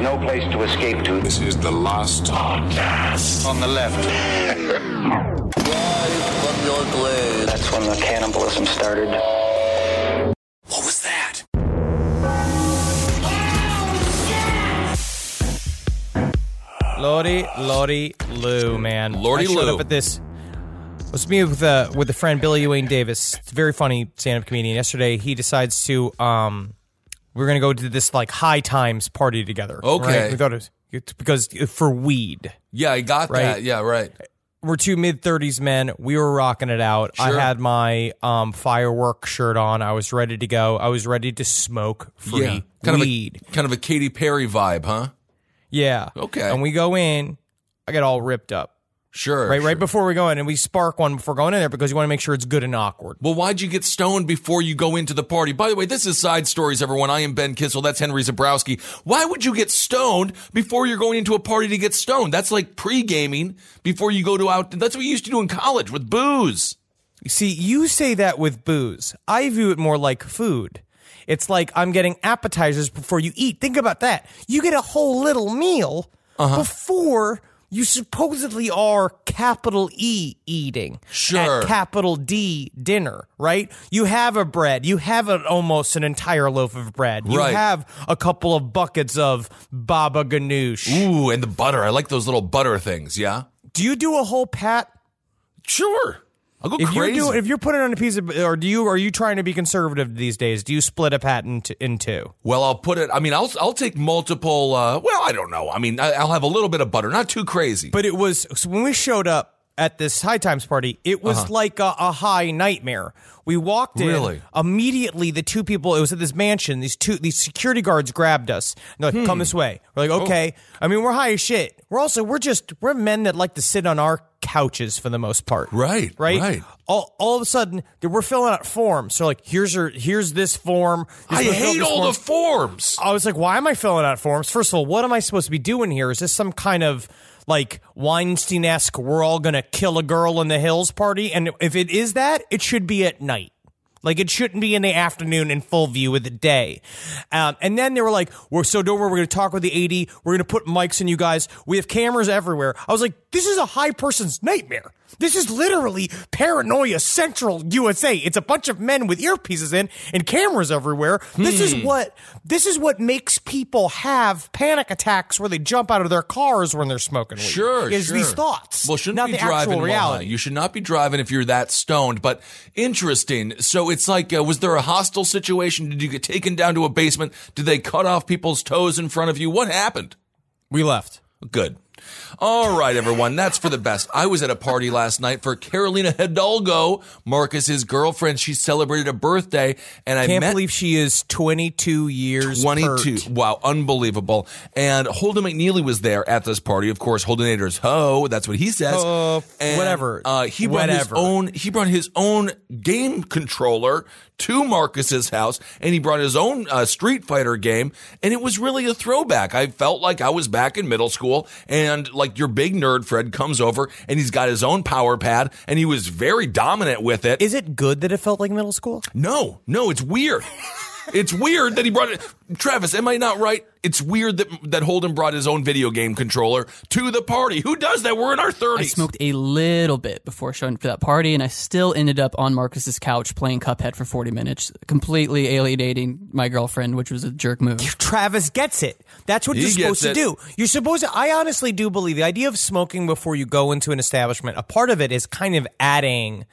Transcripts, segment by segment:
There's no place to escape to. This is the last podcast. On the left. That's when the cannibalism started. What was that? Lordy, Lordy, Lou, man. Lordy I showed Lou. up at this. It was me with uh, with a friend Billy Wayne Davis. It's a very funny stand up comedian. Yesterday, he decides to um, we're gonna go to this like high times party together. Okay. right? we thought it was it's because for weed. Yeah, I got Right. that. Yeah, right. We're two mid thirties men. We were rocking it out. I had my um, firework shirt on. I was ready to go. I was ready to smoke free yeah, kind weed. of a kind of a Katy Perry vibe, huh? yeah. Okay. And we go in. I get all ripped up. Sure. right, sure. right before we go in, and we spark one before going in there because you want to make sure it's good and awkward. Well, why'd you get stoned before you go into the party? By the way, this is Side Stories, everyone. I am Ben Kissel. That's Henry Zebrowski. Why would you get stoned before you're going into a party to get stoned? That's like pre-gaming before you go to out. That's what you used to do in college with booze. See, you say that with booze. I view it more like food. It's like I'm getting appetizers before you eat. Think about that. You get a whole little meal Uh-huh. before you supposedly are capital E eating. Sure. At capital D dinner, right? You have a bread. You have an, almost an entire loaf of bread. You Right. have a couple of buckets of baba ganoush. Ooh, and the butter. I like those little butter things. Yeah. Do you do a whole pat? Sure. I'll go If crazy. you're doing, if you're putting on a piece of, or do you, are you trying to be conservative these days? Do you split a pat into, in two? Well, I'll put it. I mean, I'll I'll take multiple. Uh, well, I don't know. I mean, I, I'll have a little bit of butter, not too crazy. But it was so when we showed up at this high times party, it was uh-huh. like a, a high nightmare. We walked in Really? immediately. The two people, it was at this mansion. These two, these security guards grabbed us. They're like, "Come hmm. this way." We're like, oh. "Okay." I mean, we're high as shit. We're also we're just we're men that like to sit on our couches for the most part. Right, Right. right. All, all of a sudden, we're filling out forms. So like, here's your here's this form. You're I supposed to fill out hate all form. the forms. I was like, why am I filling out forms? First of all, what am I supposed to be doing here? Is this some kind of like Weinstein esque, we're all going to kill a girl in the hills party? And if it is that, it should be at night. Like it shouldn't be in the afternoon in full view of the day. Um, and then they were like, "We're so don't worry, we're going to talk with the AD. We're going to put mics in you guys. We have cameras everywhere." I was like, "This is a high person's nightmare. This is literally paranoia central USA. It's a bunch of men with earpieces in and cameras everywhere. This is what this is what makes people have panic attacks where they jump out of their cars when they're smoking weed. Sure, is sure. these thoughts? Well, shouldn't not be the driving actual reality. high. You should not be driving if you're that stoned. But interesting. So it's like, uh, was there a hostile situation? Did you get taken down to a basement? Did they cut off people's toes in front of you? What happened? we left. Good. All right, everyone. That's for the best. I was at a party last night for Carolina Hidalgo, Marcus's girlfriend. She celebrated a birthday, and I Can't met believe she is 22 years 22. pert. Wow, unbelievable. And Holden McNeely was there at this party. Of course, Holdenator's ho. That's what he says. Uh, And, whatever. Uh, he brought Whatever. his own. He brought his own game controller to Marcus's house, and he brought his own uh, Street Fighter game, and it was really a throwback. I felt like I was back in middle school, and like your big nerd Fred comes over, and he's got his own power pad, and he was very dominant with it. Is it good that it felt like middle school? No, no, it's weird. It's weird that he brought it. Travis, am I not right? It's weird that that Holden brought his own video game controller to the party. Who does that? We're in our thirties. I thirties. smoked a little bit before showing up to that party, and I still ended up on Marcus's couch playing Cuphead for 40 minutes, completely alienating my girlfriend, which was a jerk move. Travis gets it. That's what He you're supposed gets to do. You're supposed to. I honestly do believe the idea of smoking before you go into an establishment. A part of it is kind of adding.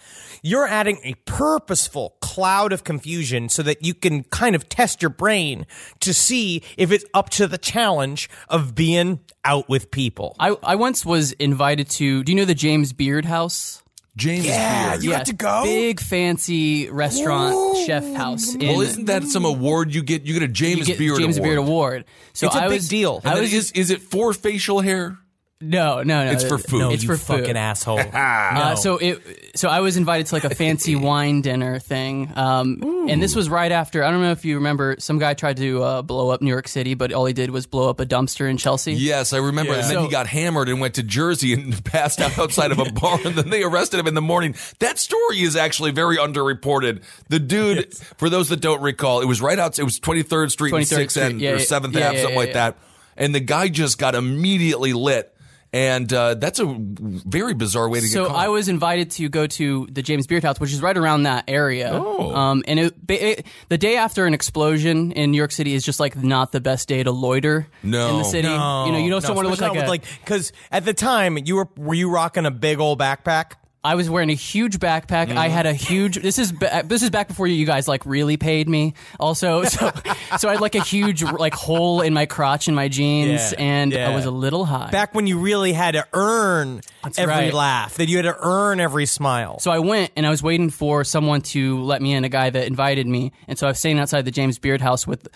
You're adding a purposeful cloud of confusion so that you can kind of test your brain to see if it's up to the challenge of being out with people. I, I once was invited to. Do you know the James Beard House? James Yeah, Beard. you got to go? Big fancy restaurant chef house. In, well, isn't that some award you get? You get a you James get Beard James award. Beard Award. So It's a I big was, deal. I was is is it for facial hair? No, no, no. It's for food. No, It's you for food. fucking asshole. Uh, so it, so I was invited to like a fancy wine dinner thing, um, and this was right after. I don't know if you remember, some guy tried to uh, blow up New York City, but all he did was blow up a dumpster in Chelsea. Yes, I remember. And then So- he got hammered and went to Jersey and passed out outside of a bar, and then they arrested him in the morning. That story is actually very underreported. The dude, for those that don't recall, it was right out. It was Twenty Third Street and 23rd Sixth End Street. Yeah, or. Seventh Yeah, Ave, yeah, something yeah, like yeah. that. And the guy just got immediately lit. And uh, that's a very bizarre way to So get caught. So I was invited to go to the James Beard House, which is right around that area. Oh. Um, and it, it, the day after an explosion in New York City is just like not the best day to loiter No. in the city. no. you know, you don't want to look like a, because at the time you were were you rocking a big old backpack? I was wearing a huge backpack. Mm-hmm. I had a huge. This is ba- this is back before you guys like really paid me. Also, so so I had like a huge like hole in my crotch in my jeans, Yeah, and yeah. I was a little high. Back when you really had to earn every right. laugh, that you had to earn every smile. So I went and I was waiting for someone to let me in, a guy that invited me. And so I was standing outside the James Beard house with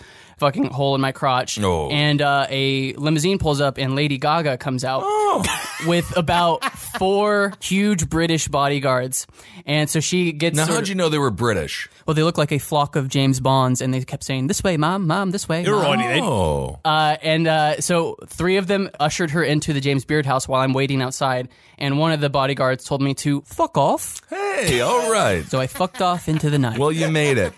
fucking hole in my crotch. Oh. And uh, a limousine pulls up and Lady Gaga comes out with about four huge British bodyguards. And so she gets. now, sort how'd you know they were British? well, they look like a flock of James Bonds, and they kept saying, "This way, mom, mom, this way." Mom. Oh, Uh, and uh, so three of them ushered her into the James Beard house while I'm waiting outside, and one of the bodyguards told me to fuck off. hey, all right. So I fucked off into the night. Well, you made it.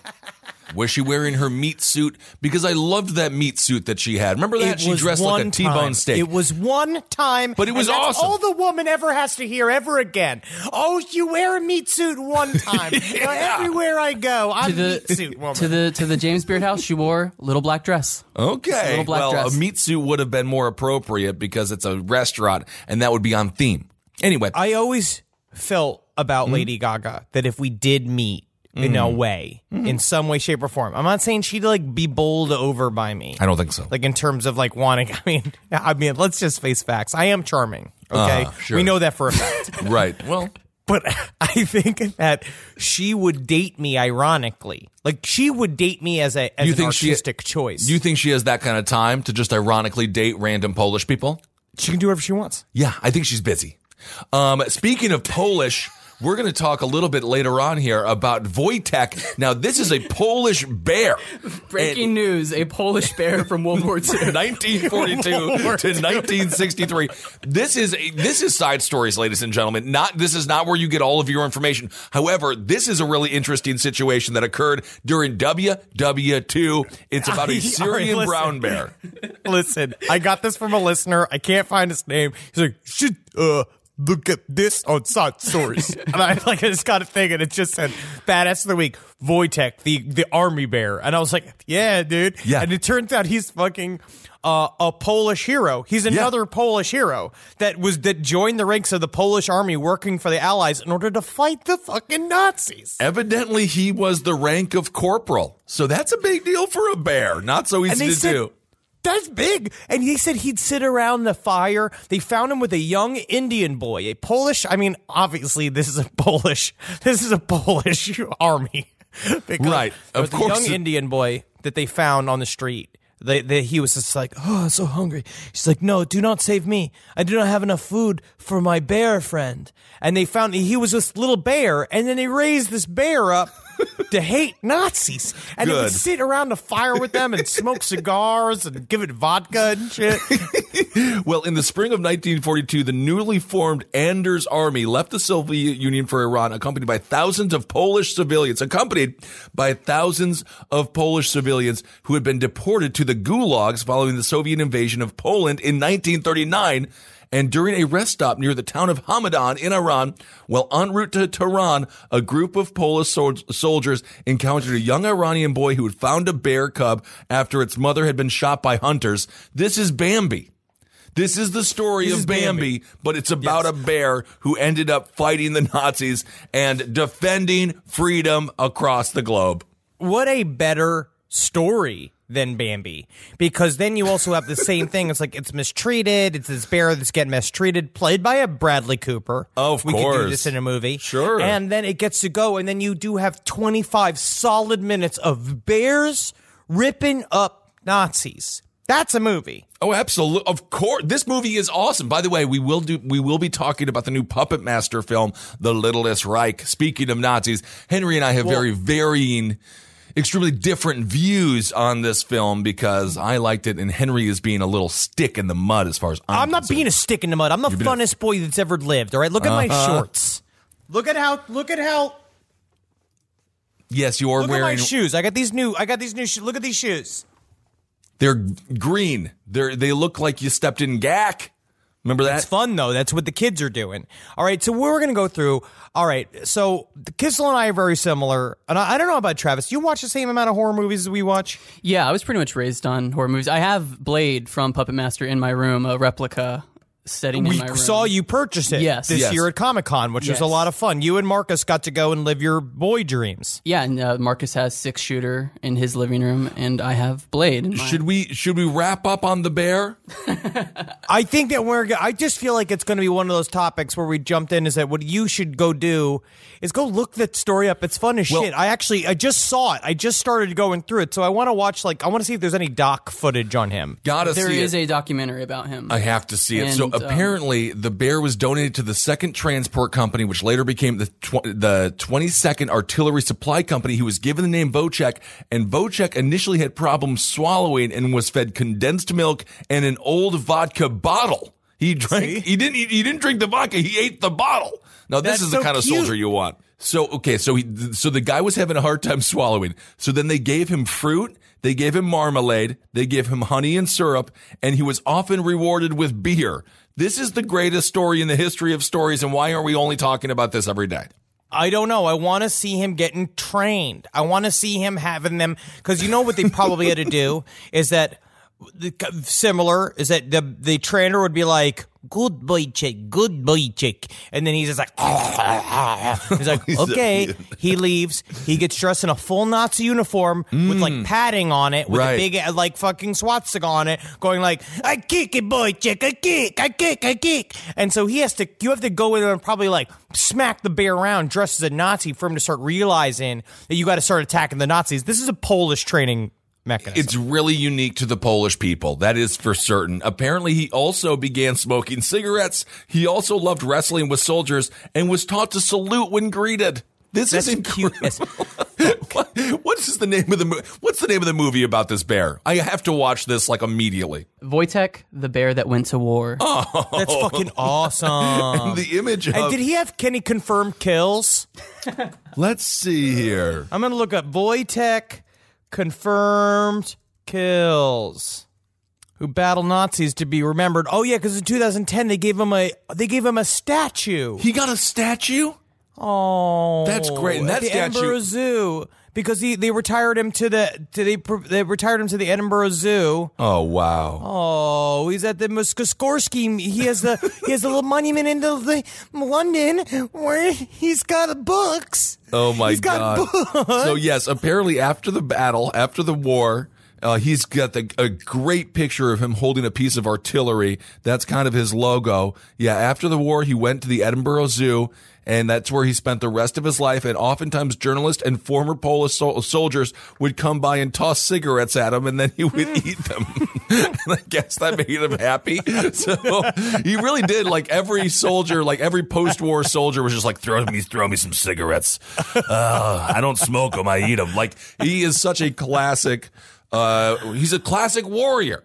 Was she wearing her meat suit? Because I loved that meat suit that she had. Remember that? It she was dressed like one a T-bone steak. It was one time, But it was and that's awesome. All the woman ever has to hear ever again. Oh, you wear a meat suit one time. You know, everywhere I go, I'm to the meat suit woman. to the to the James Beard house, she wore a little black dress. Okay. little black well, dress. a meat suit would have been more appropriate because it's a restaurant and that would be on theme. Anyway, I always felt about Hmm? Lady Gaga that if we did meet in a way, Hmm. in some way, shape, or form, I'm not saying she'd like be bowled over by me. I don't think so. Like in terms of like wanting. I mean, I mean, let's just face facts. I am charming. Okay, Uh, sure. we know that for a fact. right. Well, but I think that she would date me ironically. Like she would date me as a as You an think she- artistic choice. you think she has that kind of time to just ironically date random Polish people? she can do whatever she wants. Yeah, I think she's busy. Um, speaking of Polish, we're going to talk a little bit later on here about Wojtek. Now, this is a Polish bear. Breaking news: A Polish bear from World War II. 1942 to 1963. This is a, this is side stories, ladies and gentlemen. Not this is not where you get all of your information. However, this is a really interesting situation that occurred during WW2. It's about a Syrian listen. brown bear. Listen, I got this from a listener. I can't find his name. He's like, should uh look at this on side stories. and I like I just got a thing and it just said badass of the week, Wojtek, the the army bear. And I was like, yeah, dude. Yeah. And it turns out he's fucking uh, a Polish hero. He's another Polish hero that was that joined the ranks of the Polish army working for the Allies in order to fight the fucking Nazis. Evidently, he was the rank of corporal. So that's a big deal for a bear. Not so easy to said, do. That's big. And he said he'd sit around the fire. They found him with a young Indian boy, a Polish. I mean, obviously, this is a Polish. This is a Polish army. Right, of course A young it- Indian boy that they found on the street. They, they, he was just like, oh, I'm so hungry. He's like, no, do not save me. I do not have enough food for my bear friend. And they found he was this little bear, and then they raised this bear up to hate Nazis. And he would sit around the fire with them and smoke cigars and give it vodka and shit. Well, in the spring of 1942, the newly formed Anders Army left the Soviet Union for Iran, accompanied by thousands of Polish civilians, accompanied by thousands of Polish civilians who had been deported to the gulags following the Soviet invasion of Poland in 1939. And during a rest stop near the town of Hamadan in Iran, while en route to Tehran, a group of Polish sol- soldiers encountered a young Iranian boy who had found a bear cub after its mother had been shot by hunters. This is Bambi. This is the story This of Bambi, Bambi. but it's about Yes. a bear who ended up fighting the Nazis and defending freedom across the globe. what a better story than Bambi because then you also have the same thing. It's like it's mistreated. It's this bear that's getting mistreated, played by a Bradley Cooper. Oh, of we could do this in a movie, Sure. And then it gets to go, and then you do have twenty five solid minutes of bears ripping up Nazis. That's a movie. Oh, absolutely. Of course. This movie is awesome. By the way, we will do we will be talking about the new Puppet Master film, The Littlest Reich. Speaking of Nazis, Henry and I have very varying extremely different views on this film because I liked it and Henry is being a little stick in the mud as far as I'm, I'm not concerned. being a stick in the mud. I'm the You've been a- Uh-huh. funnest boy that's ever lived. All right, look at my shorts. Look at how. Look at how. Yes, you are Look at my wearing shoes. I got these new. I got these new shoes. Look at these shoes. they're green. They're they look like you stepped in gack. Remember that? It's fun though. That's what the kids are doing. All right, so we're gonna go through. All right, so Kissel and I are very similar, and I, I don't know about Travis. You watch the same amount of horror movies as we watch. Yeah, I was pretty much raised on horror movies. I have Blade from Puppet Master in my room, a replica setting in We my room. saw you purchase it Yes. this Yes. year at Comic Con, which was a lot of fun. You and Marcus got to go and live your boy dreams. Yeah, and uh, Marcus has six shooter in his living room, and I have Blade. In. Should we should we wrap up on the bear? I think that we're. I just feel like it's going to be one of those topics where we jumped in. Is that what you should go do? Is go look that story up. It's fun as Well- shit. I actually I just saw it. I just started going through it, so I want to watch. Like I want to see if there's any doc footage on him. Gotta There see is it. a documentary about him. I have to see it. so Um, apparently, the bear was donated to the Second Transport Company, which later became the tw- the Twenty Second Artillery Supply Company. He was given the name Wojtek, and Wojtek initially had problems swallowing and was fed condensed milk and an old vodka bottle. He drank. He didn't. He, he didn't drink the vodka. He ate the bottle. Now this That's is the so kind of cute. soldier you want. So okay, so he so the guy was having a hard time swallowing. So then they gave him fruit, they gave him marmalade, they gave him honey and syrup, and he was often rewarded with beer. This is the greatest story in the history of stories, and why aren't we only talking about this every day? I don't know. I want to see him getting trained. I want to see him having them because you know what they probably had to do is that the, similar is that the the trainer would be like, "Good boy, chick. Good boy, chick," and then he's just like, he's like, "Okay." He leaves. He gets dressed in a full Nazi uniform with like padding on it, with Right. a big uh, like fucking swastika on it, going like, "I kick it, boy, chick. I kick. I kick. I kick." And so he has to. You have to go in there and probably like smack the bear around dressed as a Nazi for him to start realizing that you got to start attacking the Nazis. This is a Polish training mechanism. It's really unique to the Polish people. That is for certain. Apparently, he also began smoking cigarettes. He also loved wrestling with soldiers and was taught to salute when greeted. This That's is cute. incredible. what, what is the name of the mo- What's the name of the movie about this bear? I have to watch this like immediately. Wojtek, the bear that went to war. Oh, That's fucking awesome. the image of. and did he have? Can he confirm kills? let's see here. I'm gonna look up Wojtek confirmed kills. Who battle Nazis to be remembered? Oh yeah, because in 2010 they gave him a they gave him a statue. He got a statue. Oh, That's great. And at that the statue- Zoo because he they retired him to the to they they retired him to the Edinburgh Zoo. Oh wow. Oh, he's at the Muskoskorsky. He has the he has a little monument in the, the London where he's got books. Oh my He's got god! So yes, apparently after the battle, after the war, uh, he's got the, a great picture of him holding a piece of artillery. That's kind of his logo. Yeah, after the war, he went to the Edinburgh Zoo, and that's where he spent the rest of his life. And oftentimes, journalists and former Polish sol- soldiers would come by and toss cigarettes at him, and then he would eat them. I guess that made him happy. So he really did. Like every soldier, like every post-war soldier, was just like, "Throw me, throw me some cigarettes." Uh, I don't smoke them. I eat them. Like he is such a classic. Uh, he's a classic warrior.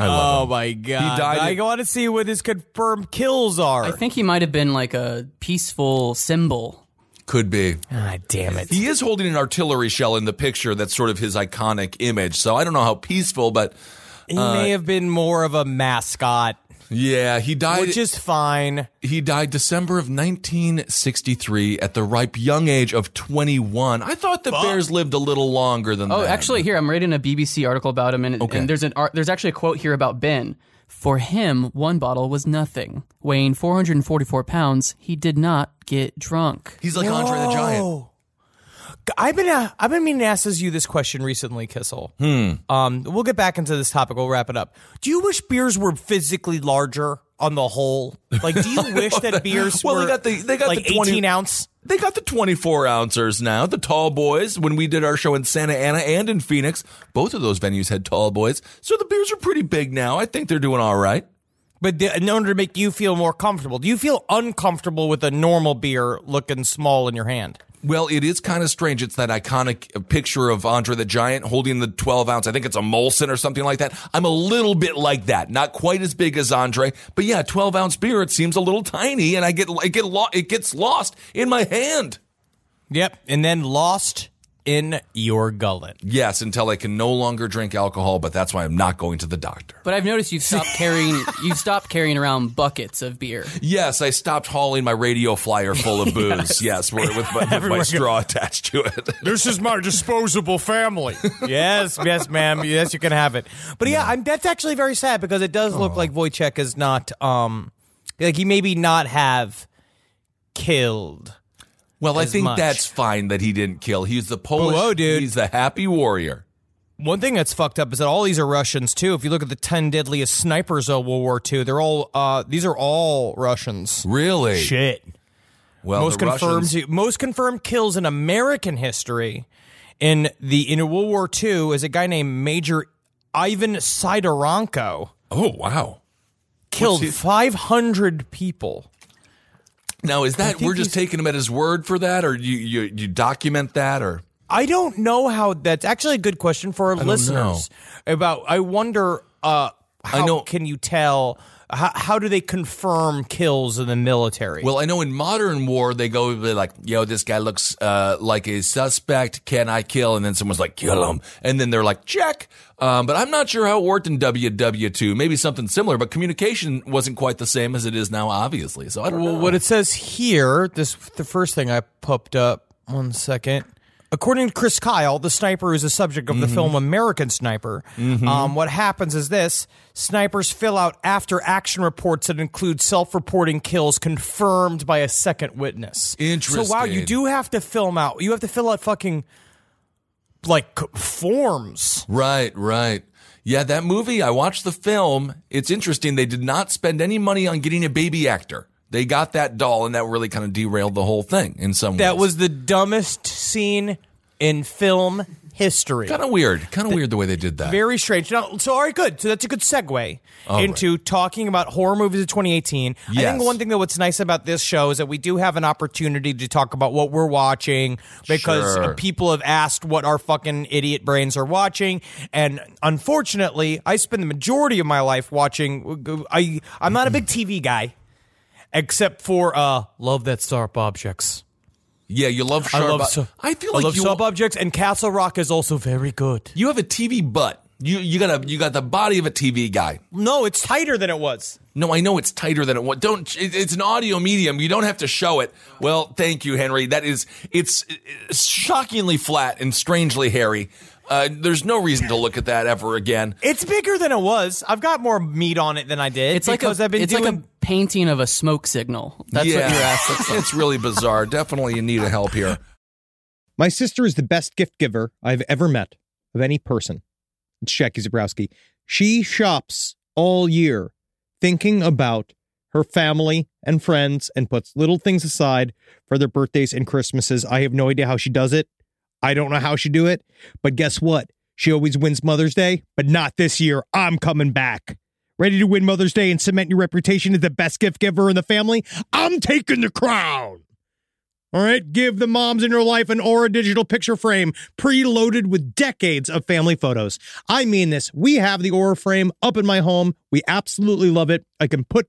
I love Oh him. my god! He died I in- want to see what his confirmed kills are. I think he might have been like a peaceful symbol. Could be. ah, damn it! He is holding an artillery shell in the picture. That's sort of his iconic image. So I don't know how peaceful, but He may have been more of a mascot, yeah, he died. which is fine. he died December of 1963 at the ripe young age of 21. I thought the Bears lived a little longer than that. Oh, that. actually, here I'm reading a BBC article about him, and, Okay. and there's an there's actually a quote here about Ben. For him, one bottle was nothing. Weighing 444 pounds, he did not get drunk. he's like Andre the Giant. I've been uh, I've been meaning to ask you this question recently, Kissel. Hmm. Um, we'll get back into this topic. We'll wrap it up. Do you wish beers were physically larger on the whole? Like, do you wish that beers Well, were they got the- they got like the 20 eighteen ounce? They got the 24 ouncers now. The tall boys, when we did our show in Santa Ana and in Phoenix, both of those venues had tall boys. So the beers are pretty big now. I think they're doing all right. But in order to make you feel more comfortable, do you feel uncomfortable with a normal beer looking small in your hand? Well, it is kind of strange. It's that iconic uh, picture of Andre the Giant holding the 12 ounce. I think it's a Molson or something like that. I'm a little bit like that. Not quite as big as Andre, but yeah, 12 ounce beer. It seems a little tiny and I get, it get, lo- it gets lost in my hand. Yep, and then lost in your gullet. Yes, until I can no longer drink alcohol, but that's why I'm not going to the doctor. But I've noticed you've stopped carrying you've stopped carrying around buckets of beer. Yes, I stopped hauling my radio flyer full of booze. yes, with, with my, with my straw attached to it. This is my disposable family. yes, yes, ma'am. Yes, you can have it. But yeah, I'm, that's actually very sad because it does look like Wojciech is not, um, like he maybe not have killed. Well, I think much. that's fine that he didn't kill. He's the Polish. Whoa, dude. He's the happy warrior. One thing that's fucked up is that all these are Russians too. If you look at the ten deadliest snipers of World War II, they're all uh, these are all Russians. Really? Shit. Well, most confirmed Russians- most confirmed kills in American history in the in World War II is a guy named Major Ivan Sidorenko Oh wow! killed 500 people. Now is that we're just taking him at his word for that, or you you, you document that, or? I don't know how that's actually a good question for our listeners about I wonder uh how know- can you tell how, how do they confirm kills in the military? well, I know in modern war they go like, yo, this guy looks uh, like a suspect. Can I kill? And then someone's like, kill him, and then they're like, check. Um, but I'm not sure how it worked in WW two. Maybe something similar, but communication wasn't quite the same as it is now, obviously. So I don't know. Well, what it says here, this the first thing I popped up. One second. According to Chris Kyle, the sniper is the subject of the Mm-hmm. film American Sniper. Um, what happens is this: snipers fill out after action reports that include self-reporting kills confirmed by a second witness. Interesting. So wow, you do have to film out. You have to fill out fucking like forms. Right, right. Yeah, that movie, I watched the film. It's interesting. They did not spend any money on getting a baby actor. They got that doll, and that really kind of derailed the whole thing in some ways. That ways. was the dumbest scene in film history. kind of weird. Kind of weird the way they did that. Very strange. Now, so all right, good. So that's a good segue into talking about horror movies of 2018. I Yes. think one thing that what's nice about this show is that we do have an opportunity to talk about what we're watching because Sure. people have asked what our fucking idiot brains are watching, and unfortunately, I spend the majority of my life watching. I I'm not a big TV guy. Except for uh, love that sharp objects. yeah, you love sharp. I love so- I feel I like love you sharp objects, and Castle Rock is also very good. you have a TV butt. You you got a you got the body of a TV guy. No, it's tighter than it was. No, I know it's tighter than it was. Don't. It, it's an audio medium. You don't have to show it. Well, thank you, Henry. That is. It's, it's shockingly flat and strangely hairy. Uh, there's no reason to look at that ever again. It's bigger than it was. I've got more meat on it than I did. It's like a, because I've been it's doing. like a painting of a smoke signal. That's what your ass looks like. it's really bizarre. Definitely in need of help here. My sister is the best gift giver I've ever met of any person. It's Jackie Zebrowski. She shops all year thinking about her family and friends and puts little things aside for their birthdays and Christmases. I have no idea how she does it. I don't know how she do it, but guess what? She always wins Mother's Day, but not this year. I'm coming back. Ready to win Mother's Day and cement your reputation as the best gift giver in the family? I'm taking the crown. All right, give the moms in your life an Aura digital picture frame preloaded with decades of family photos. I mean this. We have the Aura frame up in my home. We absolutely love it. I can put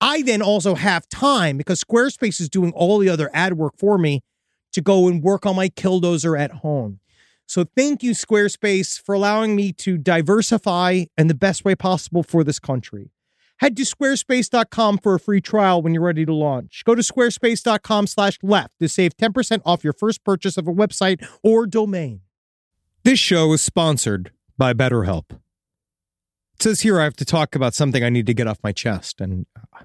I then also have time because Squarespace is doing all the other ad work for me to go and work on my killdozer at home. So thank you, Squarespace, for allowing me to diversify in the best way possible for this country. Head to squarespace.com for a free trial when you're ready to launch. Go to squarespace.com slash left to save 10% off your first purchase of a website or domain. This show is sponsored by BetterHelp. It says here I have to talk about something I need to get off my chest, and uh,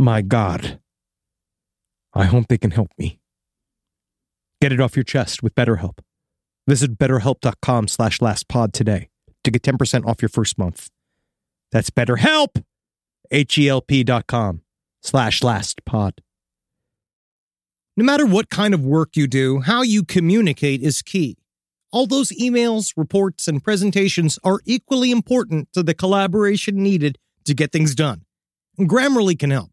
My God. I hope they can help me. Get it off your chest with BetterHelp. Visit betterhelp.com slash lastpod today to get 10% off your first month. That's BetterHelp, H-E-L-P dot com slash lastpod. No matter what kind of work you do, how you communicate is key. All those emails, reports, and presentations are equally important to the collaboration needed to get things done. Grammarly can help.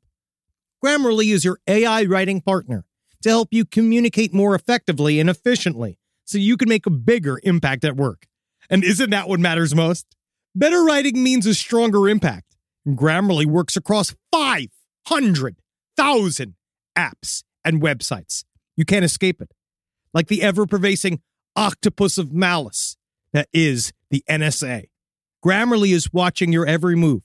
Grammarly is your AI writing partner to help you communicate more effectively and efficiently so you can make a bigger impact at work. And isn't that what matters most? Better writing means a stronger impact. Grammarly works across 500,000 apps and websites. You can't escape it. Like the ever pervasive octopus of malice that is the NSA. Grammarly is watching your every move,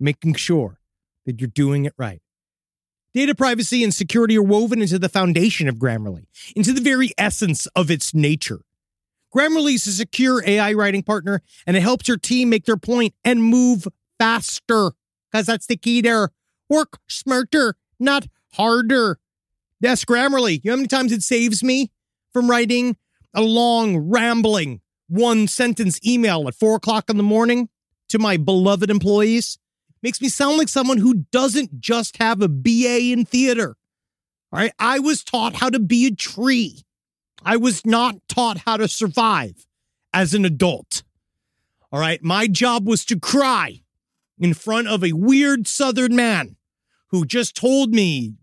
making sure that you're doing it right. Data privacy and security are woven into the foundation of Grammarly, into the very essence of its nature. Grammarly is a secure AI writing partner, and it helps your team make their point and move faster, because that's the key there. Work smarter, not harder. Yes, Grammarly. You know how many times it saves me from writing a long, rambling, one sentence email at four o'clock in the morning to my beloved employees? Makes me sound like someone who doesn't just have a BA in theater. All right. I was taught how to be a tree. I was not taught how to survive as an adult. All right. My job was to cry in front of a weird Southern man who just told me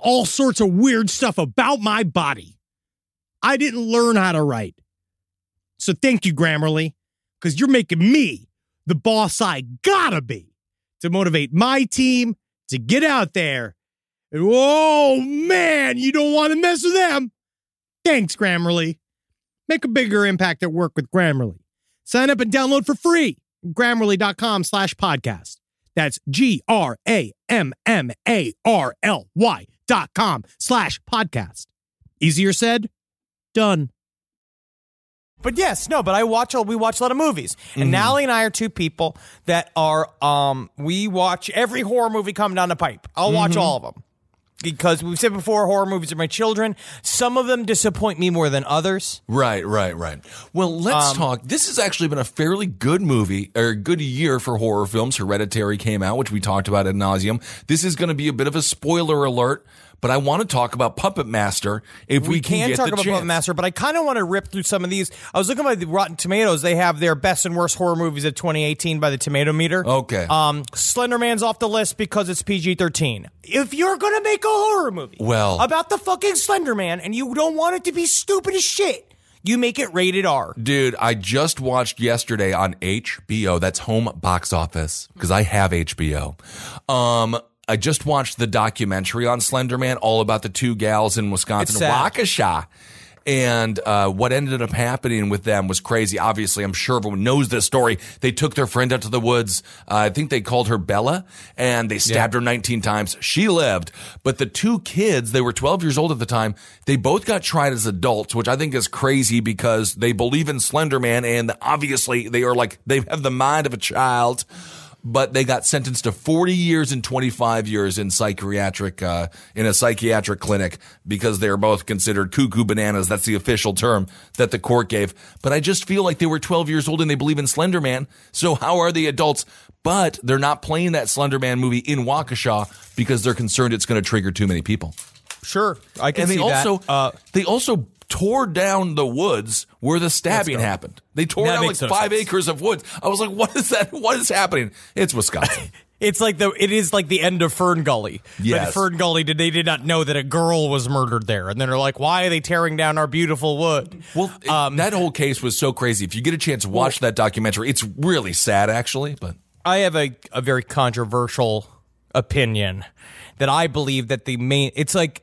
all sorts of weird stuff about my body. I didn't learn how to write. So thank you, Grammarly, because you're making me the boss I gotta be to motivate my team to get out there. And oh man, you don't want to mess with them. Thanks, Grammarly. Make a bigger impact at work with Grammarly. Sign up and download for free. Grammarly.com slash podcast. That's G R A M M A R L Y dot com slash podcast. Easier said, done. But yes, no, but I watch a- we watch a lot of movies. And Mm-hmm. Nally and I are two people that are um we watch every horror movie come down the pipe. I'll watch Mm-hmm. all of them. Because we've said before horror movies are my children. Some of them disappoint me more than others. Right, right, right. Well, let's talk. This has actually been a fairly good movie or good year for horror films. Hereditary came out, which we talked about ad nauseum. This is going to be a bit of a spoiler alert, but I want to talk about Puppet Master if we, We, can, get talk the about chance. Puppet Master, but I kind of want to rip through some of these. I was looking at the Rotten Tomatoes. They have their best and worst horror movies of 2018 by the Tomato Meter. Okay. Um, Slenderman's off the list because it's PG 13. If you're going to make a horror movie Well- about the fucking Slenderman and you don't want it to be stupid as shit, you make it rated R. Dude, I just watched yesterday on HBO. That's home box office because I have HBO. Um, I just watched the documentary on Slenderman, all about the two gals in Wisconsin, Waukesha. And uh, what ended up happening with them was crazy. Obviously, I'm sure everyone knows this story. They took their friend out to the woods. Uh, I think they called her Bella, and they stabbed her 19 times. She lived, but the two kids, they were 12 years old at the time. They both got tried as adults, which I think is crazy because they believe in Slenderman, and obviously they are like they have the mind of a child but they got sentenced to 40 years and 25 years in psychiatric uh, in a psychiatric clinic because they are both considered cuckoo bananas. That's the official term that the court gave. But I just feel like they were 12 years old and they believe in Slenderman. So how are they adults? But they're not playing that Slenderman movie in Waukesha because they're concerned it's going to trigger too many people. Sure, I can And they see also that. Uh, they also tore down the woods where the stabbing happened. They tore That down like makes no five sense. acres of woods. I was like, what is that? What is happening? It's Wisconsin. It's like the it is like the end of Fern Gully. Yes. But Fern Gully did they did not know that a girl was murdered there, and then they're like, "Why are they tearing down our beautiful wood?" Well, it- Um, that whole case was so crazy. If you get a chance, watch that documentary. It's really sad, actually. But I have a, a very controversial opinion that I believe that the main it's like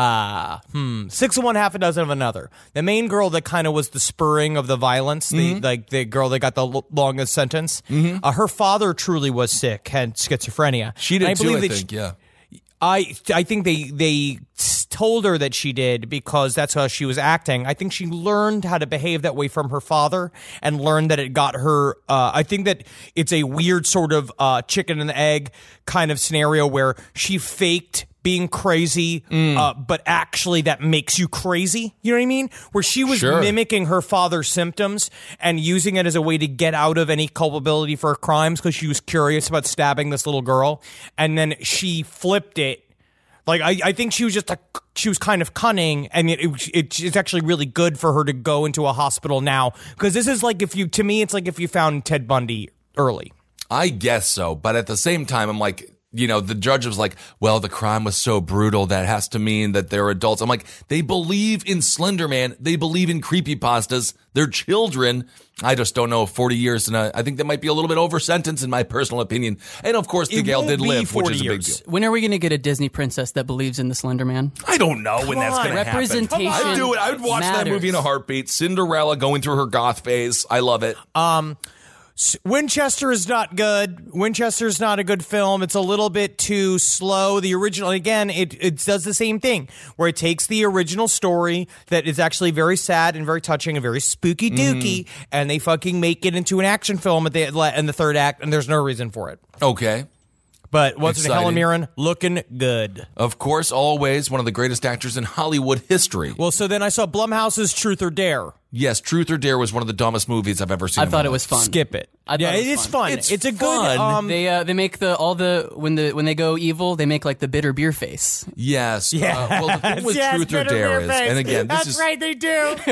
ah hmm six of one half a dozen of another. The main girl that kind of was the spurring of the violence, the like the girl that got the l- longest sentence. Uh, her father truly was sick, had schizophrenia. she did too. I think. she- yeah. I I think they they told her that she did because that's how she was acting. I think she learned how to behave that way from her father and learned that it got her. Uh, I think that it's a weird sort of uh, chicken and egg kind of scenario where she faked being crazy, Mm. uh, but actually that makes you crazy. You know what I mean? Where she was Sure. mimicking her father's symptoms and using it as a way to get out of any culpability for her crimes because she was curious about stabbing this little girl, and then she flipped it. Like I, I think she was just a, she was kind of cunning, and it, it it's actually really good for her to go into a hospital now because this is like if you to me it's like if you found Ted Bundy early. I guess so. But at the same time, I'm like, you know, the judge was like, well, the crime was so brutal that has to mean that they're adults. I'm like, they believe in Slenderman. They believe in creepypastas. They're children. I just don't know. 40 years, and uh, I think that might be a little bit over sentence in my personal opinion. And of course, the It gal did live, which 40 is a big deal. When are we going to get a Disney princess that believes in the Slender Man? I don't know when that's going to happen. Representation I'd do it. I would watch that movie in a heartbeat. Cinderella going through her goth phase. I love it. Winchester is not good. Winchester is not a good film. It's a little bit too slow. The original, again, it, it does the same thing where it takes the original story that is actually very sad and very touching and very spooky dooky, mm-hmm. and they fucking make it into an action film at the in the third act, and there's no reason for it. okay. But what's it, Exciting. Helen Mirren looking good. Of course, always one of the greatest actors in Hollywood history. Well, so then I saw Blumhouse's Truth or Dare. Yes, Truth or Dare was one of the dumbest movies I've ever seen. I in thought my it life. was fun. Skip it. I yeah, it it is fun. fun. It's It's, a good. fun. Um, They uh, they make the all the when the when they go evil they make like the bitter beer face. Yes. Yeah. Uh, well, the thing with Yes, Truth or Dare is, face. and again, this That's is right. They do.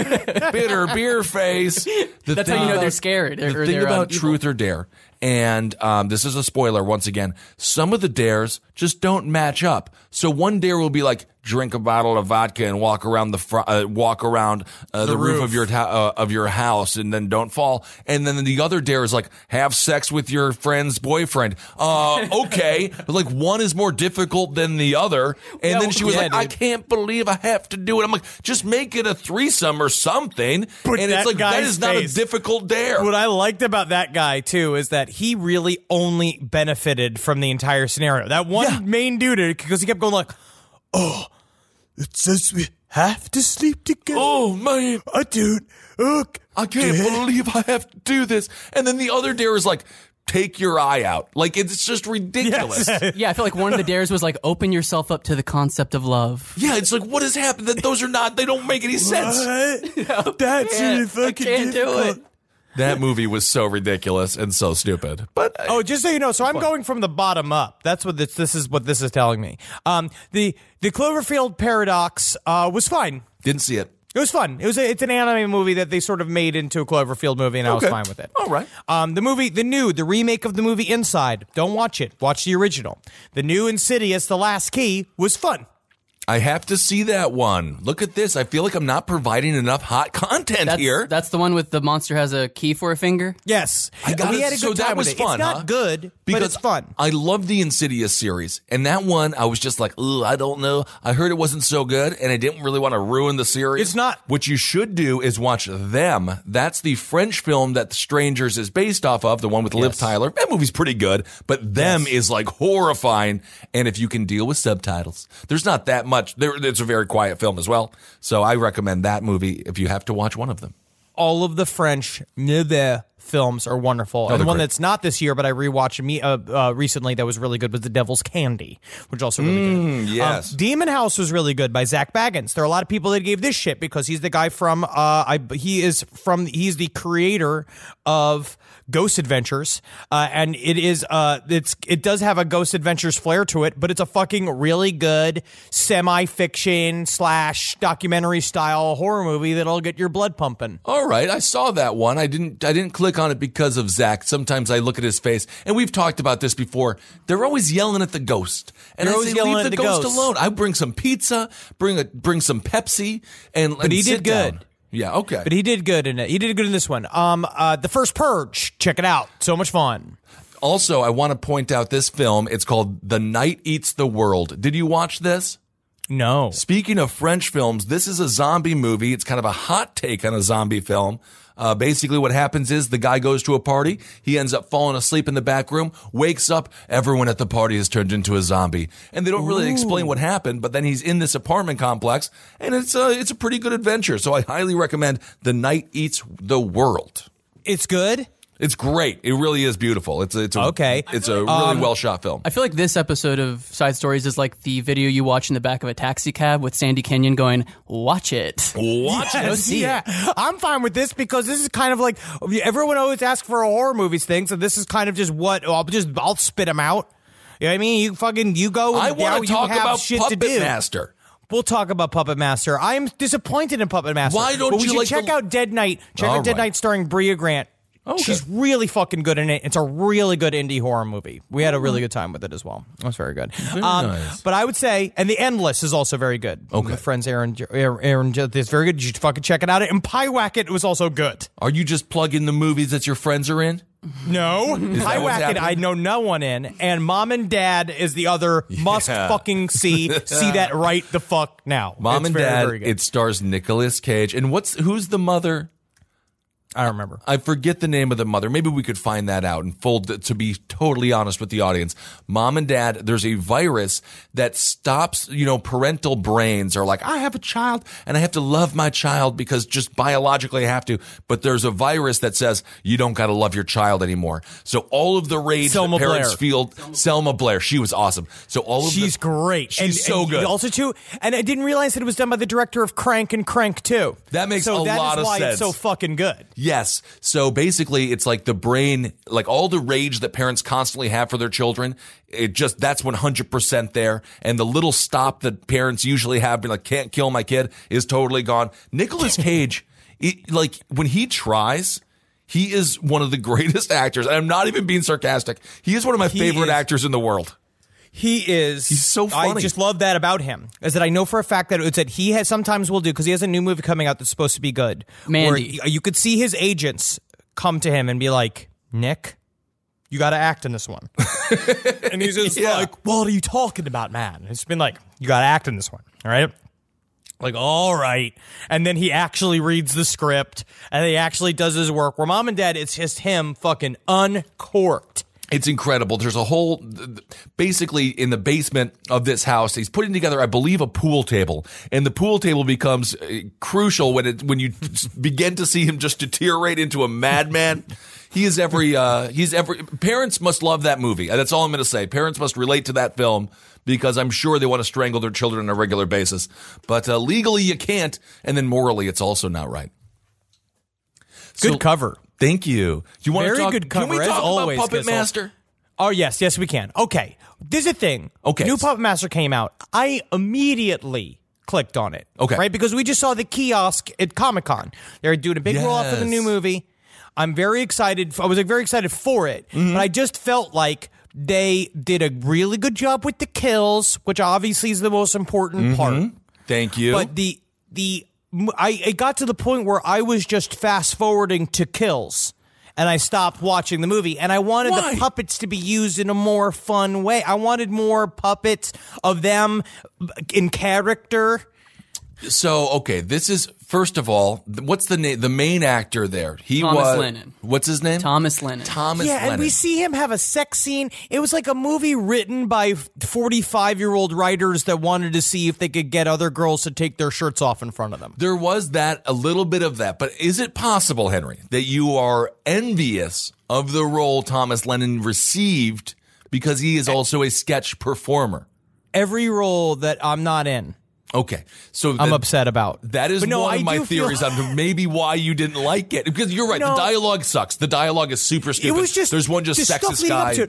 bitter beer face. The That's thing how you know they're scared. The thing they're, um, about evil. Truth or Dare, and um, this is a spoiler once again, some of the dares just don't match up. So one dare will be like drink a bottle of vodka and walk around the fr- uh, walk around uh, the, roof. roof. of your ta- uh, of your house and then don't fall. And then the other dare is like have sex with your friend's boyfriend. Uh, okay, like one is more difficult than the other. And Yeah, then she was yeah, like, I can't believe I have to do it. I'm like, just make it a threesome or something. But and it's like that is not a difficult dare. What I liked about that guy too is that he really only benefited from the entire scenario. That one Yeah. main dude, because he kept going like, "Oh, it says we have to sleep together. Oh man, I do. Look, I can't believe I have to do this. And then the other dare is like, take your eye out. Like it's just ridiculous. Yeah, I feel like one of the dares was like open yourself up to the concept of love. Yeah, it's like what has happened? That those are not. They don't make any sense. What? That's really I can't do it. That movie was so ridiculous and so stupid. But Oh, just so you know, so I'm going from the bottom up. That's what this. This is what this is telling me. Um, the the Cloverfield paradox uh, was fine. didn't see it. It was fun. It was a, it's an anime movie that they sort of made into a Cloverfield movie, and I was fine with it. All right. Um, the movie, the new, the remake of the movie Inside. Don't watch it. Watch the original. The new Insidious, The Last Key, was fun. I have to see that one. Look at this. I feel like I'm not providing enough hot content That's, here. that's the one with the monster has a key for a finger. Yes, I got we it. had a good so time that was with it. fun. It's not huh? good, because but it's fun. I love the Insidious series, and that one I was just like, Ugh, I don't know. I heard it wasn't so good, and I didn't really want to ruin the series. It's not. What you should do is watch them. That's the French film that Strangers is based off of, the one with Liv Tyler. That movie's pretty good, but them is like horrifying. And if you can deal with subtitles, there's not that much. There, it's a very quiet film as well. So I recommend that movie if you have to watch one of them. all of the French Nevers films are wonderful. and they're one great. that's not this year, but I rewatched me uh, uh, recently that was really good was The Devil's Candy, which also really good. yes. Um, Demon House was really good by Zak Bagans. There are a lot of people that gave this shit because he's the guy from uh, I he is from he's the creator of Ghost Adventures, uh, and it is uh it's it does have a Ghost Adventures flair to it, but it's a fucking really good semi fiction slash documentary style horror movie that'll get your blood pumping. All right, I saw that one. I didn't I didn't click on it because of Zach. Sometimes I look at his face, and we've talked about this before. They're always yelling at the ghost, and They're I always say, yelling leave at the, the ghost ghost." alone. I bring some pizza, bring a bring some Pepsi, and but he did good. Yeah, okay. But he did good in it. He did good in this one. Um, uh, the first Purge. Check it out. So much fun. also, I want to point out this film. It's called The Night Eats the World. Did you watch this? No. Speaking of French films, this is a zombie movie. It's kind of a hot take on a zombie film. Uh, basically, what happens is the guy goes to a party. He ends up falling asleep in the back room, wakes up. Everyone at the party has turned into a zombie. And they don't really explain what happened, but then he's in this apartment complex and it's a, it's a pretty good adventure. So I highly recommend The Night Eats the World. It's good. It's great. It really is beautiful. It's a, it's a, Okay. It's a really well um, shot film. I feel like this episode of Side Stories is like the video you watch in the back of a taxi cab with Sandy Kenyon going, "Watch it." Watch Go it. see yeah, it. I'm fine with this because this is kind of like everyone always asks for a horror movies thing, so this is kind of just what I'll just I'll spit them out. You know what I mean? You fucking you go. I want to talk about shit Puppet to do. Master. We'll talk about Puppet Master. I'm disappointed in Puppet Master. Why don't but we you should like check the- out Dead Night? Check All out Dead right. Night starring Brea Grant. Okay. She's really fucking good in it. It's a really good indie horror movie. We had a really good time with it as well. It was very good. um, nice. But I would say, and The Endless is also very good. Okay. My friends Aaron, Aaron, Aaron it's very good. You should fucking check it out. And Pyewacket was also good. Are you just plugging the movies that your friends are in? No, Pie what's Wacket. I know no one in, and Mom and Dad is the other must fucking see. see that right the fuck now. Mom It's and very, Dad. very. It stars Nicolas Cage. And what's who's the mother? I don't remember. I forget the name of the mother. Maybe we could find that out and fold to be totally honest with the audience. Mom and dad, there's a virus that stops, you know, parental brains are like, I have a child and I have to love my child because just biologically I have to. But there's a virus that says you don't got to love your child anymore. So all of the rage Selma that parents Blair. feel, Selma Blair, she was awesome. So all of She's the, great. She's and, so and good. Also, too, and I didn't realize that it was done by the director of Crank and Crank too. That makes so a that is lot of why sense. It's so fucking good. Yes. So basically, it's like the brain, like all the rage that parents constantly have for their children. It just, that's 100% there. And the little stop that parents usually have, being like, can't kill my kid, is totally gone. Nicolas Cage, it, like, when he tries, he is one of the greatest actors. And I'm not even being sarcastic. He is one of my He favorite is- actors in the world. He is. He's so I just love that about him. Is that I know for a fact that it's that he has sometimes will do because he has a new movie coming out that's supposed to be good. Mandy. Where you, you could see his agents come to him and be like, Nick. You got to act in this one, and he's just Yeah. like, "What are you talking about, man?" It's been like, "You got to act in this one, all right?" Like, all right. And then he actually reads the script and he actually does his work. Where mom and dad, it's just him fucking uncorked. It's incredible. There's a whole, basically in the basement of this house, he's putting together, I believe, a pool table, and the pool table becomes uh, crucial when it when you begin to see him just deteriorate into a madman. He is every, uh, he's every. Parents must love that movie. That's all I'm going to say. Parents must relate to that film because I'm sure they want to strangle their children on a regular basis. But uh, legally, you can't, and then morally, it's also not right. Good So- cover. Thank you. Do you want Very to talk? good can we cover, as talk always, about Puppet Kissel. Master? Oh yes, yes we can. Okay, there's a thing. Okay. new Puppet Master came out. I immediately clicked on it. Okay. right because we just saw the kiosk at Comic Con. They're doing a big roll out for the Yes. new movie. I'm very excited. I was like very excited for it, Mm-hmm. but I just felt like they did a really good job with the kills, which obviously is the most important part. Thank you. But the the I it got to the point where I was just fast forwarding to kills. And I stopped watching the movie, and I wanted Why? the puppets to be used in a more fun way. I wanted more puppets of them uh, in character. So okay, this is first of all, what's the name? The main actor there. He Thomas was Lennon. What's his name? Thomas Lennon. Thomas yeah, Lennon. and we see him have a sex scene. It was like a movie written by forty-five-year-old writers that wanted to see if they could get other girls to take their shirts off in front of them. there was that a little bit of that, but is it possible, Henry, that you are envious of the role Thomas Lennon received because he is also a sketch performer? Every role that I'm not in, Okay, so I'm then- upset about. That is no, one I of my feel- theories on maybe why you didn't like it. Because you're right, the dialogue sucks. The dialogue is super stupid. It was just there's one just sexist guy.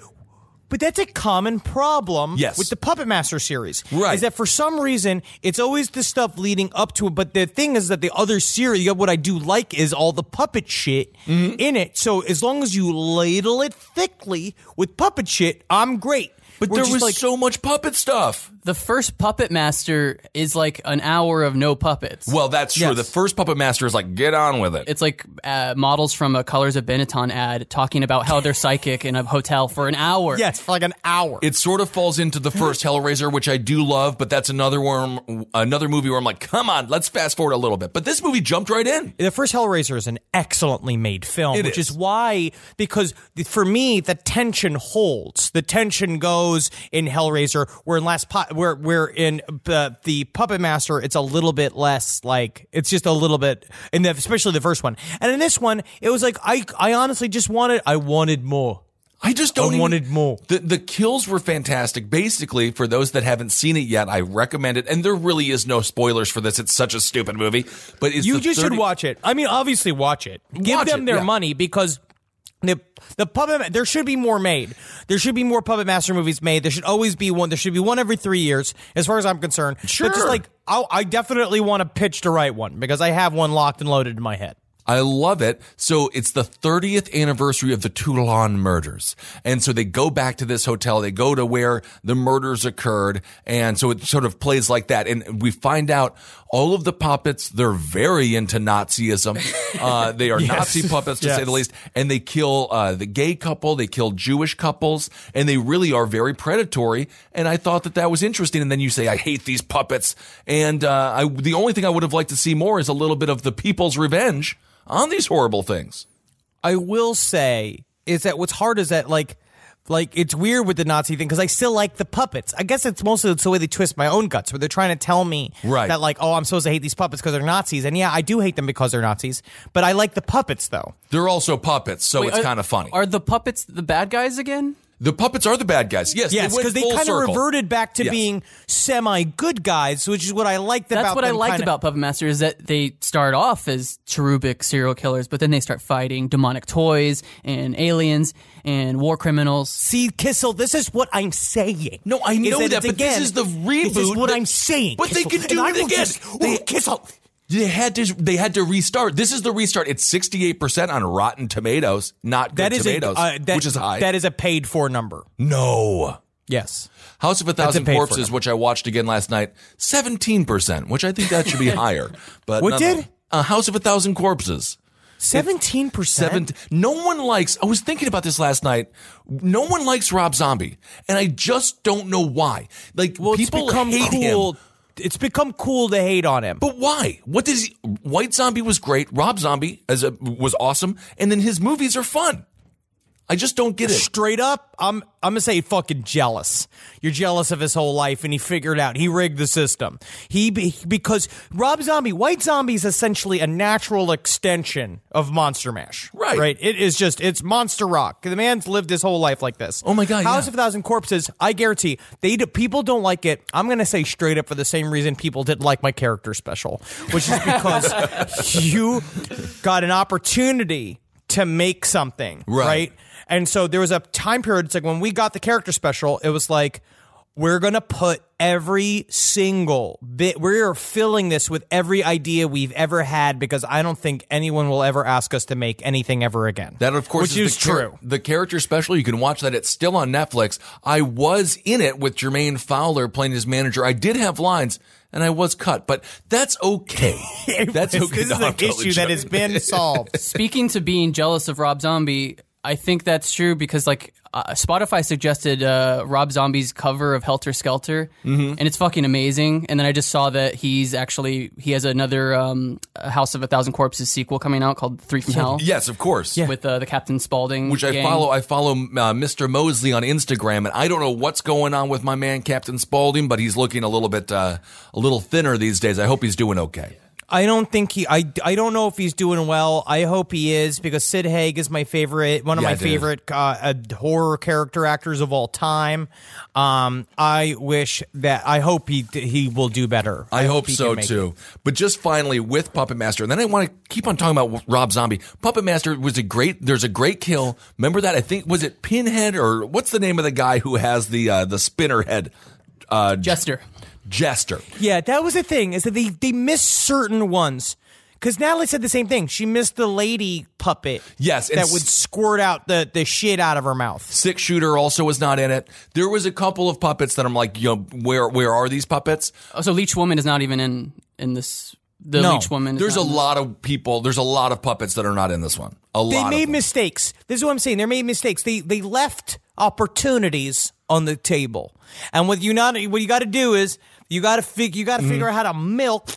But that's a common problem Yes. with the Puppet Master series. Right. Is that for some reason it's always the stuff leading up to it. But the thing is that the other series, what I do like is all the puppet shit Mm-hmm. in it. So as long as you ladle it thickly with puppet shit, I'm great. But We're there was like, so much puppet stuff. The first Puppet Master is like an hour of no puppets. Well, that's true. Yes. The first Puppet Master is like, get on with it. it's like uh, models from a Colors of Benetton ad talking about how they're psychic in a hotel for an hour. yes, for like an hour. It sort of falls into the first Hellraiser, which I do love, but that's another one, another movie where I'm like, come on, let's fast forward a little bit. But this movie jumped right in. The first Hellraiser is an excellently made film, It which is. is. why, because for me, the tension holds. The tension goes in Hellraiser, where in last pu- where where in uh, the Puppet Master, it's a little bit less like it's just a little bit, in the, especially the first one. And in this one, it was like I I honestly just wanted I wanted more. I just don't I even- wanted more. The the kills were fantastic. Basically, for those that haven't seen it yet, I recommend it. And there really is no spoilers for this. It's such a stupid movie. But it's You just 30 should watch it. I mean, obviously watch it. Give Watch them it, their yeah. money because the the puppet there should be more made. There should be more puppet master movies made. There should always be one. There should be one every three years, as far as I'm concerned. But Sure. just like I'll, I definitely want to pitch to write one because I have one locked and loaded in my head. I love it. So it's the 30th anniversary of the Toulon murders. And so they go back to this hotel. They go to where the murders occurred. And so it sort of plays like that. And we find out all of the puppets, they're very into Nazism. Uh, they are Nazi puppets to say the least. And they kill, uh, the gay couple. They kill Jewish couples and they really are very predatory. And I thought that that was interesting. And then you say, I hate these puppets. And, uh, I, the only thing I would have liked to see more is a little bit of the people's revenge on these horrible things. I will say is that what's hard is that like like it's weird with the Nazi thing because I still like the puppets. I guess it's mostly it's the way they twist my own guts, where they're trying to tell me Right. that like, oh, I'm supposed to hate these puppets because they're Nazis, and yeah, I do hate them because they're Nazis, but I like the puppets though. They're also puppets, so Wait, it's kind of funny. Are the puppets the bad guys again? The puppets are the bad guys. Yes, Yes, because they, full kind of reverted back to Yes. being semi good guys, which is what I liked That's about. what I liked kinda- about Puppet Master is that they start off as cherubic serial killers, but then they start fighting demonic toys and aliens and war criminals. See, Kissel, this is what I'm saying. No, I know that, it's but this is the This is reboot what that- I'm saying. But they can do and I it will again. just- They- Kissel. They had to. They had to restart. This is the restart. It's sixty-eight percent on Rotten Tomatoes, not good That is tomatoes, a uh, that, which is high. That is a paid for number. no. Yes. House of a Thousand Corpses, which I watched again last night, seventeen percent, which I think that should be higher. But What did? a House of a Thousand Corpses? Seventeen percent. Seven. No one likes. I was thinking about this last night. No one likes Rob Zombie, and I just don't know why. Like Well, people become hate cool. him, It's become cool to hate on him. but why? What does he? White Zombie was great. Rob Zombie as a was awesome, and then his movies are fun. I just don't get it. Straight up, I'm I'm gonna say fucking jealous. You're jealous of his whole life, and he figured out he rigged the system. He be, because Rob Zombie, White Zombie is essentially a natural extension of Monster Mash. Right. right. It is just it's Monster Rock. The man's lived his whole life like this. Oh my God, House yeah. of a Thousand Corpses. I guarantee they do, people don't like it. I'm gonna say straight up for the same reason people didn't like my character special, which is because you got an opportunity to make something Right. right? And so there was a time period. It's like when we got the character special, it was like we're gonna put every single bit. We're filling this with every idea we've ever had because I don't think anyone will ever ask us to make anything ever again. That of course which is, is, the char- true. The character special you can watch that. It's still on Netflix. I was in it with Jermaine Fowler playing his manager. I did have lines. And I was cut, but that's okay. That's This- okay. This is No, an totally issue that has been solved. Speaking to being jealous of Rob Zombie, I think that's true because like uh, Spotify suggested uh, Rob Zombie's cover of Helter Skelter, Mm-hmm. and it's fucking amazing. And then I just saw that he's actually he has another um, House of a Thousand Corpses sequel coming out called Three from Hell. Yes, of course. yeah. With uh, the Captain Spaulding, which I follow. I follow uh, Mr. Moseley on Instagram, and I don't know what's going on with my man Captain Spaulding, but he's looking a little bit, uh, a little thinner these days. I hope he's doing okay. I don't think he. I, I don't know if he's doing well. I hope he is because Sid Haig is my favorite, one of Yeah, my it is. favorite uh, uh, horror character actors of all time. Um, I wish that. I hope he he will do better. I, hope, he so can make too. But just finally with Puppet Master, and then I want to keep on talking about Rob Zombie. Puppet Master was a great. There's a great kill. Remember that? I think was it Pinhead or what's the name of the guy who has the uh, the spinner head? Uh, Jester. Jester. Yeah, that was the thing is that they they missed certain ones. Because Natalie said the same thing. She missed the lady puppet. Yes, that would squirt out the, the shit out of her mouth. Six Shooter also was not in it. There was a couple of puppets that I'm like, you know, where where are these puppets? Oh, so Leech Woman is not even in in this. The No. Leech Woman. Is There's a not in this. lot of people. There's a lot of puppets that are not in this one. A They lot. They made of mistakes. This is what I'm saying. They made mistakes. They they left opportunities on the table. And what you not what you got to do is you got to fig you got to mm-hmm. figure out how to milk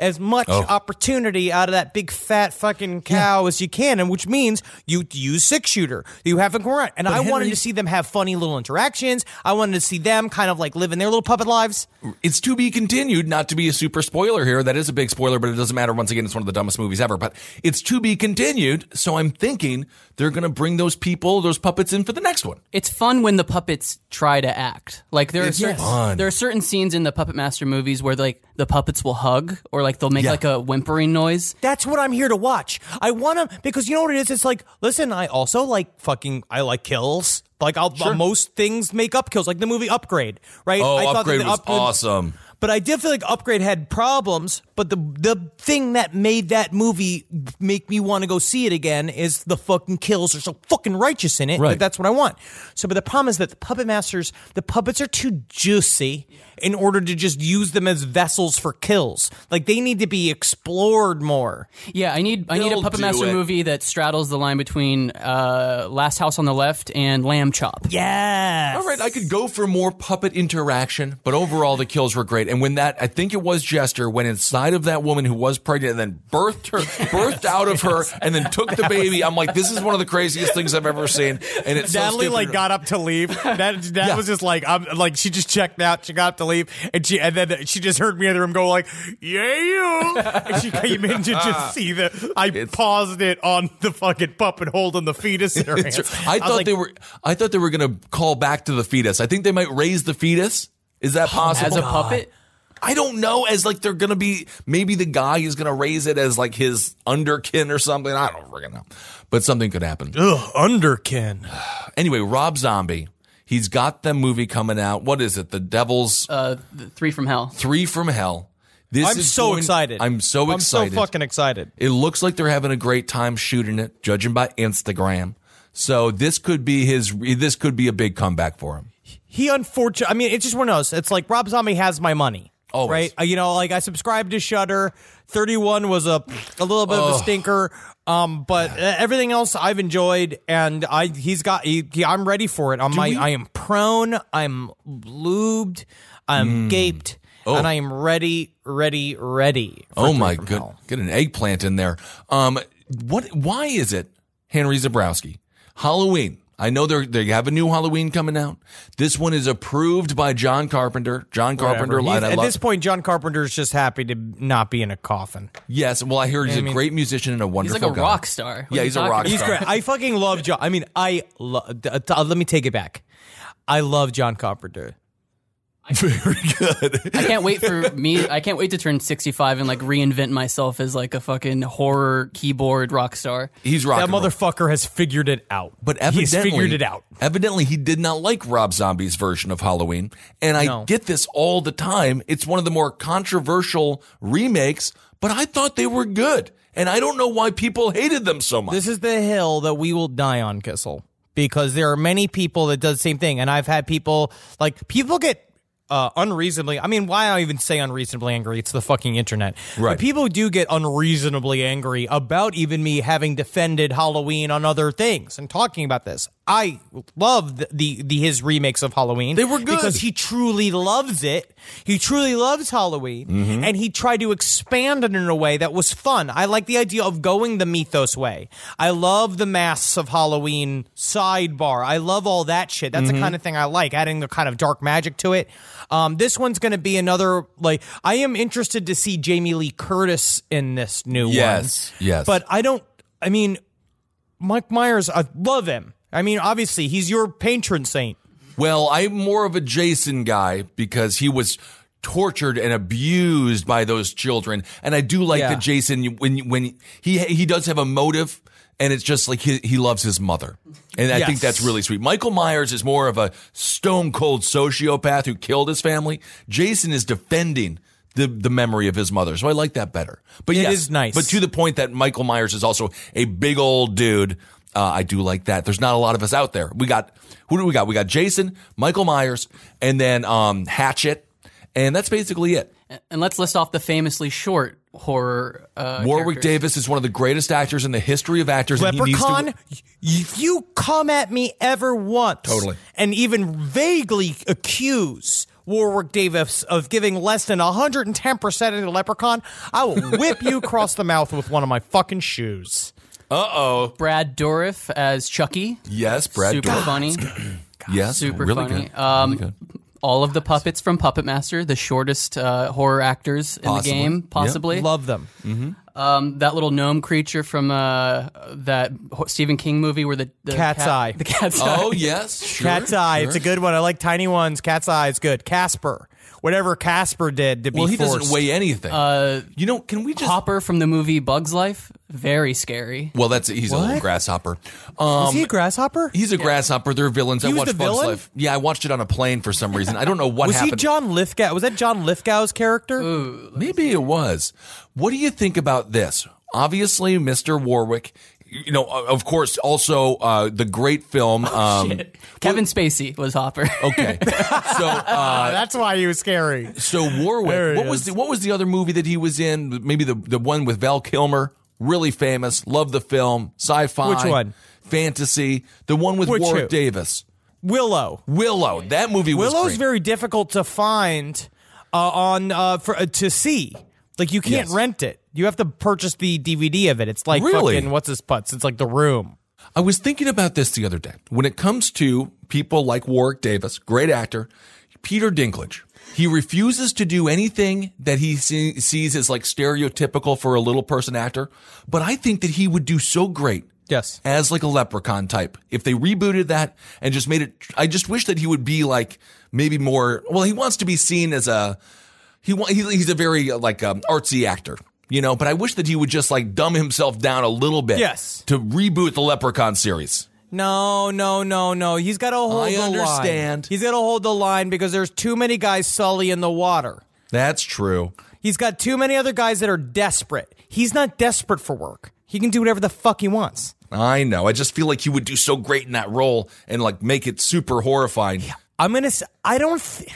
as much oh. opportunity out of that big fat fucking cow as you can, and which means you use six shooter. You have a grunt, and I wanted to see them have funny little interactions. I wanted to see them kind of like living their little puppet lives. It's to be continued. Not to be a super spoiler here. That is a big spoiler, but it doesn't matter. Once again, it's one of the dumbest movies ever. But it's to be continued. So I'm thinking they're going to bring those people, those puppets, in for the next one. It's fun when the puppets try to act. Like there are It's certain, fun. there are certain scenes in the Puppet Master movies where like the puppets will hug or like they'll make Yeah. like a whimpering noise. That's what I'm here to watch. I want to because you know what it is. It's like, listen, I also like fucking. I like kills. Like I'll, most things make up kills, like the movie Upgrade, right? Oh, I thought that Upgrade the was awesome. But I did feel like Upgrade had problems. But the the thing that made that movie make me want to go see it again is the fucking kills are so fucking righteous in it. Right. That that's what I want. So, but the problem is that the puppet masters, the puppets are too juicy in order to just use them as vessels for kills. Like they need to be explored more. Yeah, I need I need a They'll Puppet Master it. movie that straddles the line between uh, Last House on the Left and Lamb Chop. Yes. All right, I could go for more puppet interaction, but overall the kills were great. And when that, I think it was Jester, went inside of that woman who was pregnant and then birthed her, birthed out of her, and then took the baby. I'm like, this is one of the craziest things I've ever seen. And it's so Natalie stupid. like got up to leave. That that Yeah. was just like I'm like she just checked out. She got up to leave, and she and then she just heard me in the room go like, "Yeah, you." And she came in to just see the. I paused it on the fucking puppet holding the fetus in her hands. true. I was thought like, they were. I thought they were going to call back to the fetus. I think they might raise the fetus. Is that possible? As a puppet? I don't know. As like they're going to be. Maybe the guy is going to raise it as like his underkin or something. I don't freaking know. But something could happen. Ugh, underkin. Anyway, Rob Zombie. He's got the movie coming out. What is it? The Devil's Uh, Three from Hell. Three from Hell. This I'm is so going- excited. I'm so excited. I'm so fucking excited. It looks like they're having a great time shooting it, judging by Instagram. So this could be his. This could be a big comeback for him. He unfortunately, I mean, it's just one of those. It's like Rob Zombie has my money. Always. Right? Uh, You know, like I subscribed to Shudder. 31 was a a little bit of a stinker. Um, but uh, everything else I've enjoyed, and I he's got. He, he- I'm ready for it. I'm my, we- I am prone. I'm lubed. I'm Mm. gaped, and I am ready, ready, ready. for Oh Three my from good, Hell. get an eggplant in there. Um, what? Why is it Henry Zebrowski Halloween. I know they they have a new Halloween coming out. This one is approved by John Carpenter. John Carpenter. Whatever. and I He's- At love- this point, John Carpenter's just happy to not be in a coffin. yes. Well, I hear he's I a mean- great musician and a wonderful. He's wonderful like a guy. rock star. What Yeah, he's a rock about? He's great. I fucking love John. I mean, I love. Uh, let me take it back. I love John Carpenter. Very good. I can't wait for me. I can't wait to turn 65 and like reinvent myself as like a fucking horror keyboard rock star. He's rock. That and roll. motherfucker has figured it out. But he's evidently, figured it out. Evidently, he did not like Rob Zombie's version of Halloween, and I No. get this all the time. It's one of the more controversial remakes, but I thought they were good, and I don't know why people hated them so much. This is the hill that we will die on, Kissel, because there are many people that does the same thing, and I've had people like people get. Uh, unreasonably, I mean, why I even say unreasonably angry? It's the fucking internet. Right. But people do get unreasonably angry about even me having defended Halloween on other things and talking about this. I love the, the, the his remakes of Halloween. They were good. because he truly loves it. He truly loves Halloween, Mm-hmm. and he tried to expand it in a way that was fun. I like the idea of going the mythos way. I love the masks of Halloween sidebar. I love all that shit. That's Mm-hmm. the kind of thing I like. Adding the kind of dark magic to it. Um, this one's going to be another like. I am interested to see Jamie Lee Curtis in this new Yes, one. yes. Yes. But I don't. I mean, Mike Myers. I love him. I mean, obviously, he's your patron saint. Well, I'm more of a Jason guy because he was tortured and abused by those children, and I do like Yeah. that Jason when when he he does have a motive. And it's just like he, he loves his mother. And I think that's really sweet. Michael Myers is more of a stone cold sociopath who killed his family. Jason is defending the, the memory of his mother. So I like that better. But It yes, is nice. But to the point that Michael Myers is also a big old dude. Uh, I do like that. There's not a lot of us out there. We got who do we got? We got Jason, Michael Myers, and then um, Hatchet, and that's basically it. And let's list off the famously short horror. Uh, Warwick characters. Davis is one of the greatest actors in the history of actors. and he to- Leprechaun, if you come at me ever once, Totally. and even vaguely accuse Warwick Davis of giving less than 110% of the Leprechaun, I will whip you across the mouth with one of my fucking shoes. Uh-oh. Brad Dourif as Chucky. Yes, Brad Super Dourif. funny. Yes, Super really funny. good. Um, really good. All of the puppets from Puppet Master, the shortest uh, horror actors in Possibly. the game, possibly. Love them. Um, that little gnome creature from uh, that Ho- Stephen King movie where the, the Cat's cat- Eye. The cat's eye. Oh yes, sure, Cat's Eye, it's a good one. I like tiny ones. Cat's Eye is good. Casper, whatever Casper did to be Well, he forced. doesn't weigh anything. Uh, you know, can we just? Hopper from the movie Bugs Life, very scary. Well, that's he's a little grasshopper. Um, Is he a grasshopper? He's a grasshopper. They're villains. I He was watched Bugs villain? Life. Yeah, I watched it on a plane for some reason. I don't know what was happened. he John Lithgow? Was that John Lithgow's character? Maybe it was. What do you think about this? Obviously, Mr. Warwick. You know, of course, also uh, the great film. Oh, Um, Kevin Spacey was Hopper. okay, so uh, That's why he was scary. so Warwick. he What was the what was the other movie that he was in? Maybe the the one with Val Kilmer. Really famous. Love the film. Sci-fi. Which one? Fantasy. The one with Which Warwick who? Davis. Willow. Willow. That movie was Willow's great. very difficult to find uh, on uh, for uh, to see. Like you can't Yes. rent it. You have to purchase the DVD of it. It's like Really? fucking what's his putts. It's like the room. I was thinking about this the other day. When it comes to people like Warwick Davis, great actor, Peter Dinklage, he refuses to do anything that he see, sees as like stereotypical for a little person actor. But I think that he would do so great Yes. as like a leprechaun type. If they rebooted that and just made it, I just wish that he would be like maybe more. Well, he wants to be seen as a he. he's a very uh, like um, artsy actor, you know. But I wish that he would just like dumb himself down a little bit. Yes. To reboot the Leprechaun series. No, no, no, no. He's got to hold I the understand. line. He's got to hold the line because there's too many guys sully in the water. That's true. He's got too many other guys that are desperate. He's not desperate for work. He can do whatever the fuck he wants. I know. I just feel like he would do so great in that role and like make it super horrifying. I'm gonna. I don't. Th-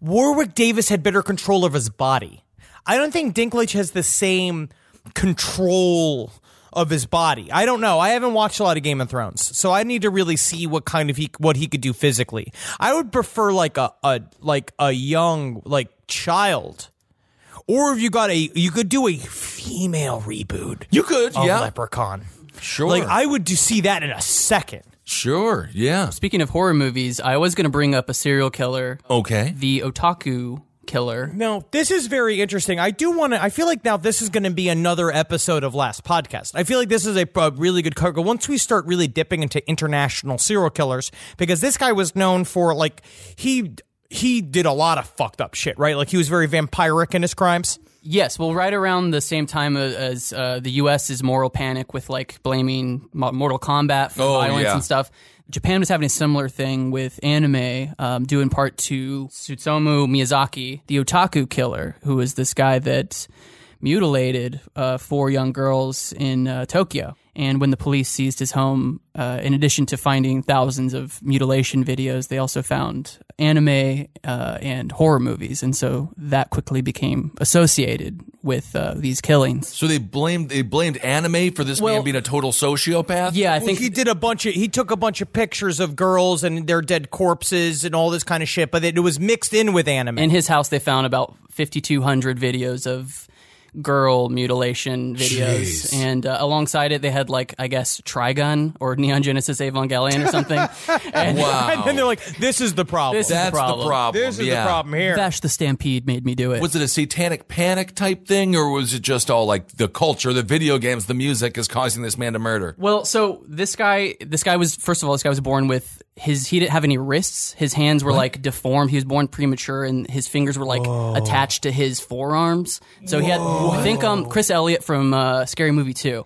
Warwick Davis had better control of his body. I don't think Dinklage has the same control of his body. I don't know. I haven't watched a lot of Game of Thrones, so I need to really see what kind of he what he could do physically. I would prefer like a, a like a young like child, or if you got a you could do a female reboot You could, yeah. Leprechaun. Sure. Like I would do see that in a second. Sure. Yeah. Speaking of horror movies, I was going to bring up a serial killer, Okay. the Otaku killer. No, this is very interesting. I do want to. I feel like now this is going to be another episode of Last Podcast. I feel like this is a, a really good cargo. Once we start really dipping into international serial killers, because this guy was known for like he he did a lot of fucked up shit, right? Like he was very vampiric in his crimes. Yes, well, right around the same time as uh, the U.S.'s moral panic with like blaming Mortal Kombat for Oh, violence yeah. and stuff. Japan was having a similar thing with anime, um, due in part to Tsutomu Miyazaki, the otaku killer, who was this guy that mutilated uh, four young girls in uh, Tokyo. And when the police seized his home, uh, in addition to finding thousands of mutilation videos, they also found anime uh, and horror movies. And so that quickly became associated with uh, these killings. So they blamed they blamed anime for this Well- man being a total sociopath. Yeah, I Well, think he did a bunch of he took a bunch of pictures of girls and their dead corpses and all this kind of shit, but it, was mixed in with anime. in his house they found about 5,200 videos of girl mutilation videos, Jeez. and uh, alongside it they had like I guess Trigun or Neon Genesis Evangelion or something. and Wow. and then they're like, "This is the problem. This is the problem. the problem. This is yeah. the problem here." Vash the Stampede made me do it. Was it a satanic panic type thing, or was it just all like the culture, the video games, the music is causing this man to murder? Well, so this guy, this guy was first of all, this guy was born with his. He didn't have any wrists. His hands were like deformed. He was born premature, and his fingers were like attached to his forearms. So he had. I think um Chris Elliott from uh, Scary Movie Two.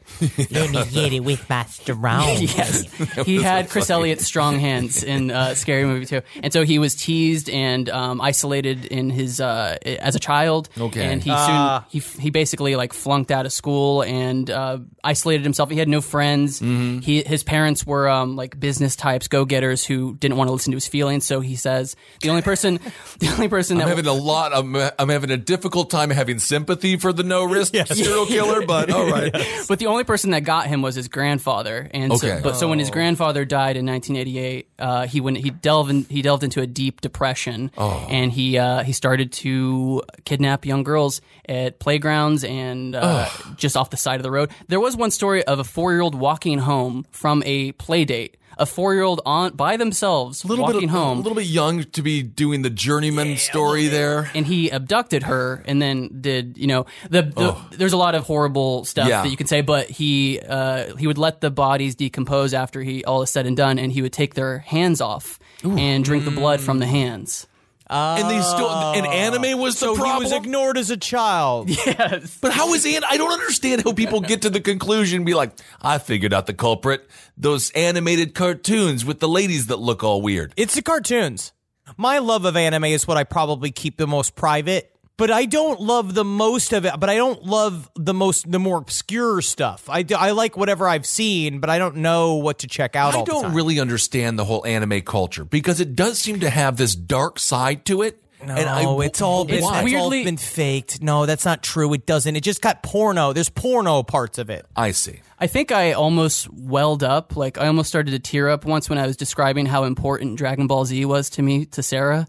Let me get it with my strong. yes, he had Chris Elliott's strong hands in uh, Scary Movie Two, and so he was teased and um, isolated in his uh, as a child. Okay. and he soon he he basically like flunked out of school and uh, isolated himself. He had no friends. He his parents were um, like business types, go getters who didn't want to listen to his feelings. So he says the only person, the only person that I'm having a lot. I'm, I'm having a difficult time having sympathy for the no risk serial killer, but all right. But the only person that got him was his grandfather, and so, Okay. but so when his grandfather died in 1988, uh, he went he delved in, he delved into a deep depression, and he uh, he started to kidnap young girls at playgrounds and uh, just off the side of the road. There was one story of a four year old walking home from a play date. A four year old aunt by themselves little walking bit, home. a little bit young to be doing the journeyman story there. and he abducted her and then did you know the, the there's a lot of horrible stuff Yeah. that you can say but he uh, he would let the bodies decompose after he all is said and done and he would take their hands off and drink the blood from the hands and they still, and oh. anime was the So he was ignored as a child. Yes, but how is it? I don't understand how people get to the conclusion and be like, I figured out the culprit. Those animated cartoons with the ladies that look all weird. It's the cartoons. My love of anime is what I probably keep the most private. But I don't love the most of it. But I don't love the most, the more obscure stuff. I, do, I like whatever I've seen, but I don't know what to check out. I all don't time. really understand the whole anime culture because it does seem to have this dark side to it. No, and I, it's all been, It's it's all weirdly- been faked. No, that's not true. It doesn't. It just got porno. There's porno parts of it. I see. i think i almost welled up like i almost started to tear up once when i was describing how important dragon ball z was to me to sarah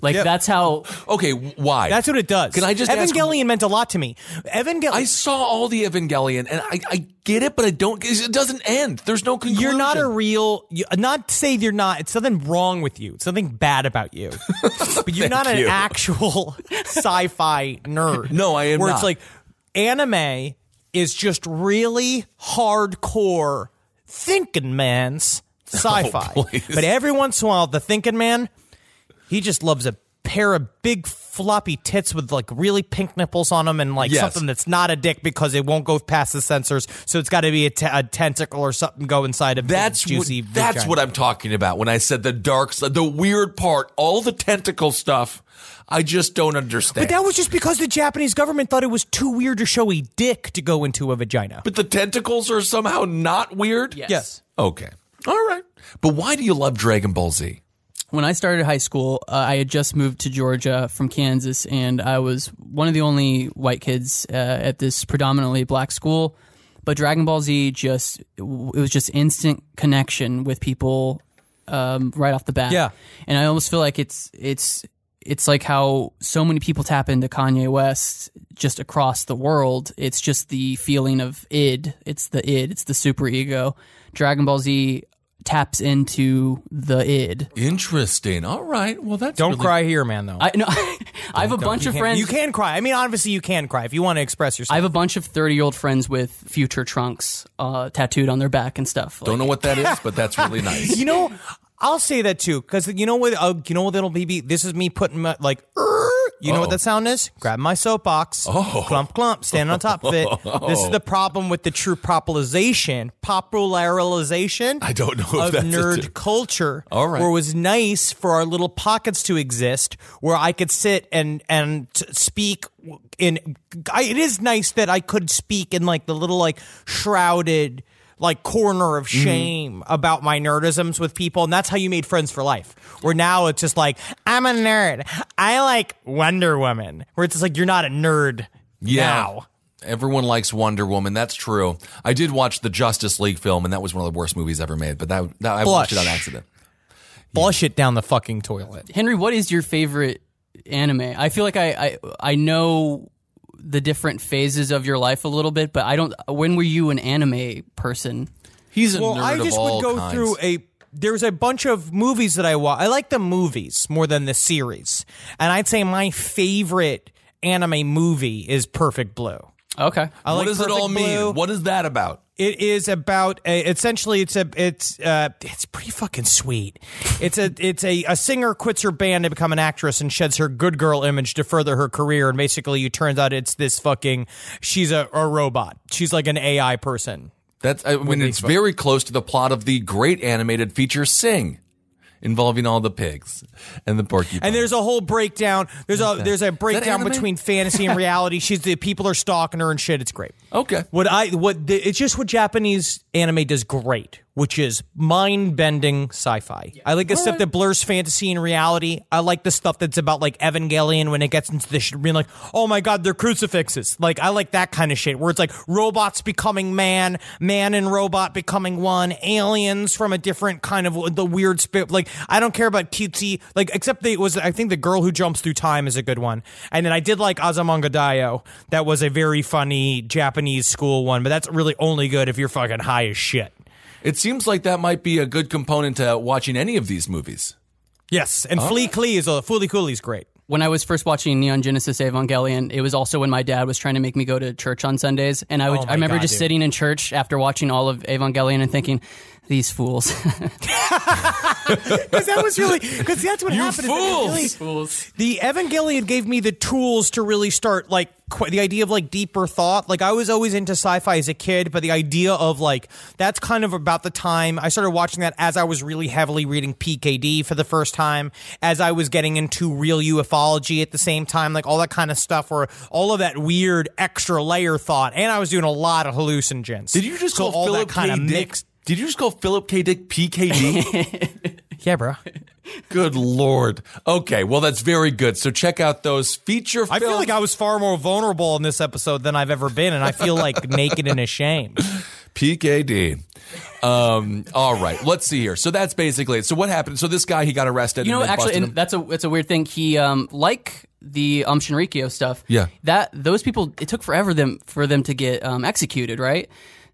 like Yep. that's how Okay, why? That's what it does. Can I just ask- Evangelion meant a lot to me. Evangelion. I saw all the Evangelion and I, I get it, but I don't. It doesn't end. There's no conclusion. You're not a real. You, not say you're not. It's something wrong with you. It's something bad about you. but you're not an you. actual sci-fi nerd. No, I am Where not. it's like anime is just really hardcore thinking man's oh, sci-fi. Oh, but every once in a while, the thinking man, he just loves a pair of big floppy tits with like really pink nipples on them and like Yes. something that's not a dick because it won't go past the sensors so it's got to be a, tentacle or something go inside a big, That's juicy what, that's vagina. what I'm talking about when I said the dark the weird part, all the tentacle stuff. I just don't understand. but that was just because the Japanese government thought it was too weird to show a dick to go into a vagina. But the tentacles are somehow not weird. Yes. yes. Okay. All right. But why do you love Dragon Ball Z? When I started high school, uh, I had just moved to Georgia from Kansas, and I was one of the only white kids uh, at this predominantly black school. But Dragon Ball Z just it was just instant connection with people um, right off the bat. Yeah. and I almost feel like it's it's it's like how so many people tap into Kanye West just across the world. It's just the feeling of id. It's the id. It's the super ego. Dragon Ball Z taps into the id. Interesting. All right. Well, that's Don't really- cry here, man. Though I no, I have a bunch of friends. You can cry. I mean, obviously, you can cry if you want to express yourself. I have a bunch of thirty-year-old friends with future trunks uh, tattooed on their back and stuff. Don't know what that is, but that's really nice. you know, I'll say that too because you know what? Uh, you know what? That'll be. This is me putting my like. "Er," You know what Uh-oh. that sound is? Grab my soapbox. Oh. Clump, clump. Stand on top of it. This is the problem with the true popularization, popularization. I don't know if of nerd culture. All right. Where it was nice for our little pockets to exist, where I could sit and and speak in. I, it is nice that I could speak in like the little like shrouded like corner of Mm-hmm. shame about my nerdisms with people, and that's how you made friends for life. Where now it's just like I'm a nerd. I like Wonder Woman. Where it's just like you're not a nerd now. Everyone likes Wonder Woman. That's true. I did watch the Justice League film, and that was one of the worst movies ever made. But that, that I watched it on accident. Flush it down the fucking toilet. Henry, what is your favorite anime? I feel like I, I I know the different phases of your life a little bit, but I don't. When were you an anime person? He's a well, nerd I of just all would go kinds. through a. There's a bunch of movies that I watch. I like the movies more than the series, and I'd say my favorite anime movie is Perfect Blue. Okay, I What like does it all Perfect mean? Blue. What is that about? It is about a, essentially it's a it's uh it's pretty fucking sweet. It's a it's a a singer quits her band to become an actress and sheds her good girl image to further her career and basically it turns out it's this fucking she's a, a robot. She's like an AI person. That's I mean, it's very close to the plot of the great animated feature Sing, involving all the pigs and the porcupine. And there's a whole breakdown. There's a there's a breakdown between fantasy and reality. She's the people are stalking her and shit. It's great. okay. What I what the, it's just what Japanese anime does great, which is mind bending sci-fi. I like the stuff that blurs fantasy and reality. I like the stuff that's about like Evangelion when it gets into the shit, being like, oh my god, they're crucifixes. Like I like that kind of shit where it's like robots becoming man, man and robot becoming one, aliens from a different kind of the weird spirit. Like I don't care about cutesy like except they was I think the girl who jumps through time is a good one, and then I did like Azumanga Daioh. That was a very funny Japanese school one, but that's really only good if you're fucking high as shit. It seems like that might be a good component to watching any of these movies. Yes, and Flea Clee uh, is a Fooly Cooly's great. when I was first watching Neon Genesis Evangelion, it was also when my dad was trying to make me go to church on Sundays, and I would Oh I remember God, just dude. sitting in church after watching all of Evangelion and thinking, these fools. Because that was really because that's what You happened. is that fools! really- fools. the Evangelion gave me the tools to really start like qu- the idea of like deeper thought. Like I was always into sci-fi as a kid, but the idea of like that's kind of about the time I started watching that as I was really heavily reading PKD for the first time, as I was getting into real ufology at the same time, like all that kind of stuff, where all of that weird extra layer thought, and I was doing a lot of hallucinogens. Did you just so call all Philip that kind K. of Dick? mixed? Did you just call Philip K. Dick PKD? Yeah, bro. good lord. Okay, well that's very good. So check out those feature films. I feel like I was far more vulnerable in this episode than I've ever been, and I feel like naked and ashamed. PKD. Um, all right, let's see here. So that's basically it. So what happened? So this guy he got arrested. You know, and actually, and him. that's a that's a weird thing. He um like the um Shinrikyo stuff. Yeah. that those people it took forever them for them to get um executed, right?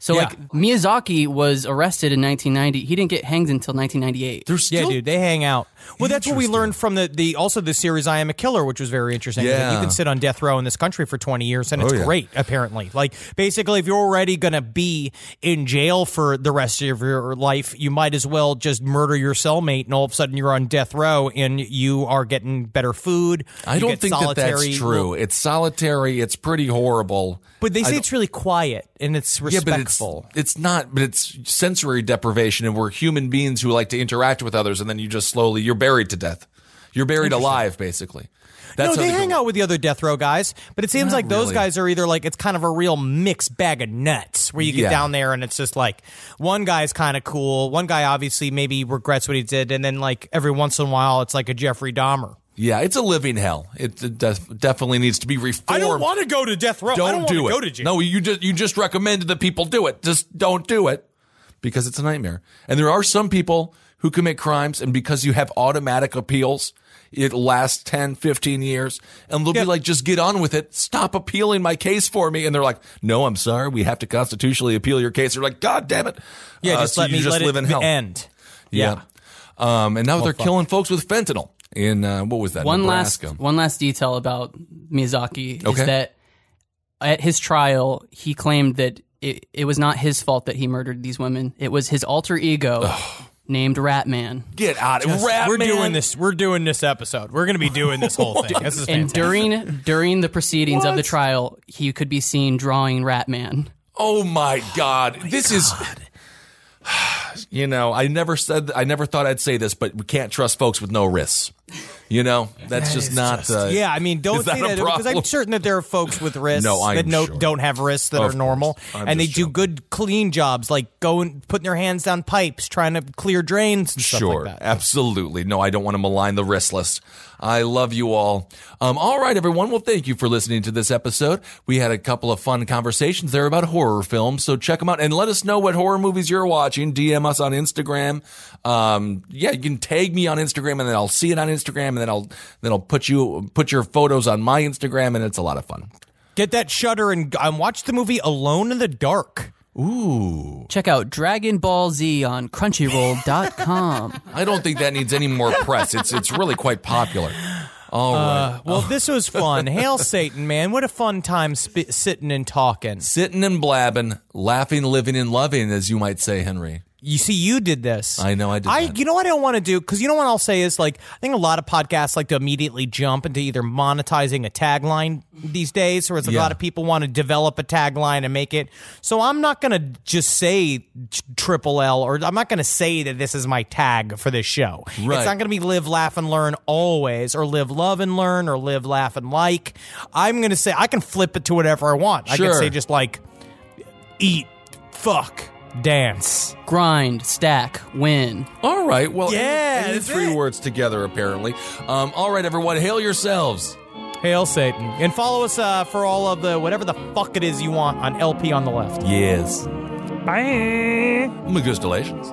So Yeah. like Miyazaki was arrested in 1990. He didn't get hanged until 1998. They're Yeah, dude, they hang out. Well, that's what we learned from the, the also the series I Am a Killer, which was very interesting. Yeah. You can sit on death row in this country for 20 years, and oh, it's Oh, yeah. great, apparently. Like, basically, if you're already going to be in jail for the rest of your life, you might as well just murder your cellmate, and all of a sudden you're on death row and you are getting better food. I don't get think that that's true. It's solitary. It's pretty horrible. But they say it's really quiet and it's Yeah, but it's respectful. it's not. But it's sensory deprivation, and we're human beings who like to interact with others, and then you just slowly you're buried to death. You're buried alive, basically. That's no, they go- hang out with the other death row guys, but it seems Not like those really. guys are either like it's kind of a real mixed bag of nuts where you get Yeah. down there and it's just like one guy's kind of cool, one guy obviously maybe regrets what he did, and then like every once in a while it's like a Jeffrey Dahmer. Yeah, it's a living hell. It, it def- definitely needs to be reformed. I don't want to go to death row. Don't, do wanna it. Go to jail. No, you just you just recommended that people do it. Just don't do it because it's a nightmare. And there are some people who commit crimes, and because you have automatic appeals, it lasts 10, 15 years, and they'll be like, just get on with it. Stop appealing my case for me. And they're like, no, I'm sorry. We have to constitutionally appeal your case. They're like, God damn it. Yeah, Uh, just so let you me just let live it in hell. end. Yeah. Um, and now they're fuck. killing folks with fentanyl in, uh, what was that? one Nebraska. last one last detail about Miyazaki Okay. is that at his trial he claimed that it, it was not his fault that he murdered these women. It was his alter ego named Ratman. Get out of Rat we're doing this. We're doing this episode. We're going to be doing this whole thing. This is And during during the proceedings of the trial, he could be seen drawing Ratman. Oh my God. this is. You know, I never said, I never thought I'd say this, but we can't trust folks with no wrists. You know, that's just not. uh, yeah, I mean, don't that say that because I'm certain that there are folks with wrists No, that no, sure. don't have wrists that Of are normal, and they just do good clean jobs like going putting their hands down pipes, trying to clear drains and stuff Sure, like that. absolutely. No, I don't want to malign the wristless. I love you all. Um, all right, everyone. Well, thank you for listening to this episode. We had a couple of fun conversations there about horror films, so check them out and let us know what horror movies you're watching. DM us on Instagram. Um, yeah, you can tag me on Instagram, and then I'll see it on Instagram, and then I'll then I'll put you put your photos on my Instagram, and it's a lot of fun. Get that Shudder and um, watch the movie Alone in the Dark. Ooh, Check out Dragon Ball Z on Crunchyroll.com. I don't think that needs any more press. It's it's really quite popular. All right. Well, this was fun. Hail Satan, man! What a fun time sp- sitting and talking. Sitting and blabbing, laughing, living, and loving, as you might say, Henry. You see, you did this. I know I did I, that. you know what I don't want to do because you know what I'll say is like I think a lot of podcasts like to immediately jump into either monetizing a tagline these days, or it's a Yeah. lot of people want to develop a tagline and make it. So I'm not gonna just say triple L, or I'm not gonna say that this is my tag for this show. Right. It's not gonna be live, laugh, and learn always, or live, love, and learn, or live, laugh, and like. I'm gonna say I can flip it to whatever I want. Sure. I can say just like eat, fuck, dance. Grind, stack, win. All right. Well, Yeah, any, any that's three it. words together, apparently. Um, all right, everyone, hail yourselves. Hail Satan. And follow us uh, for all of the whatever the fuck it is you want on LP on the left. Yes. Bye. Magustalations.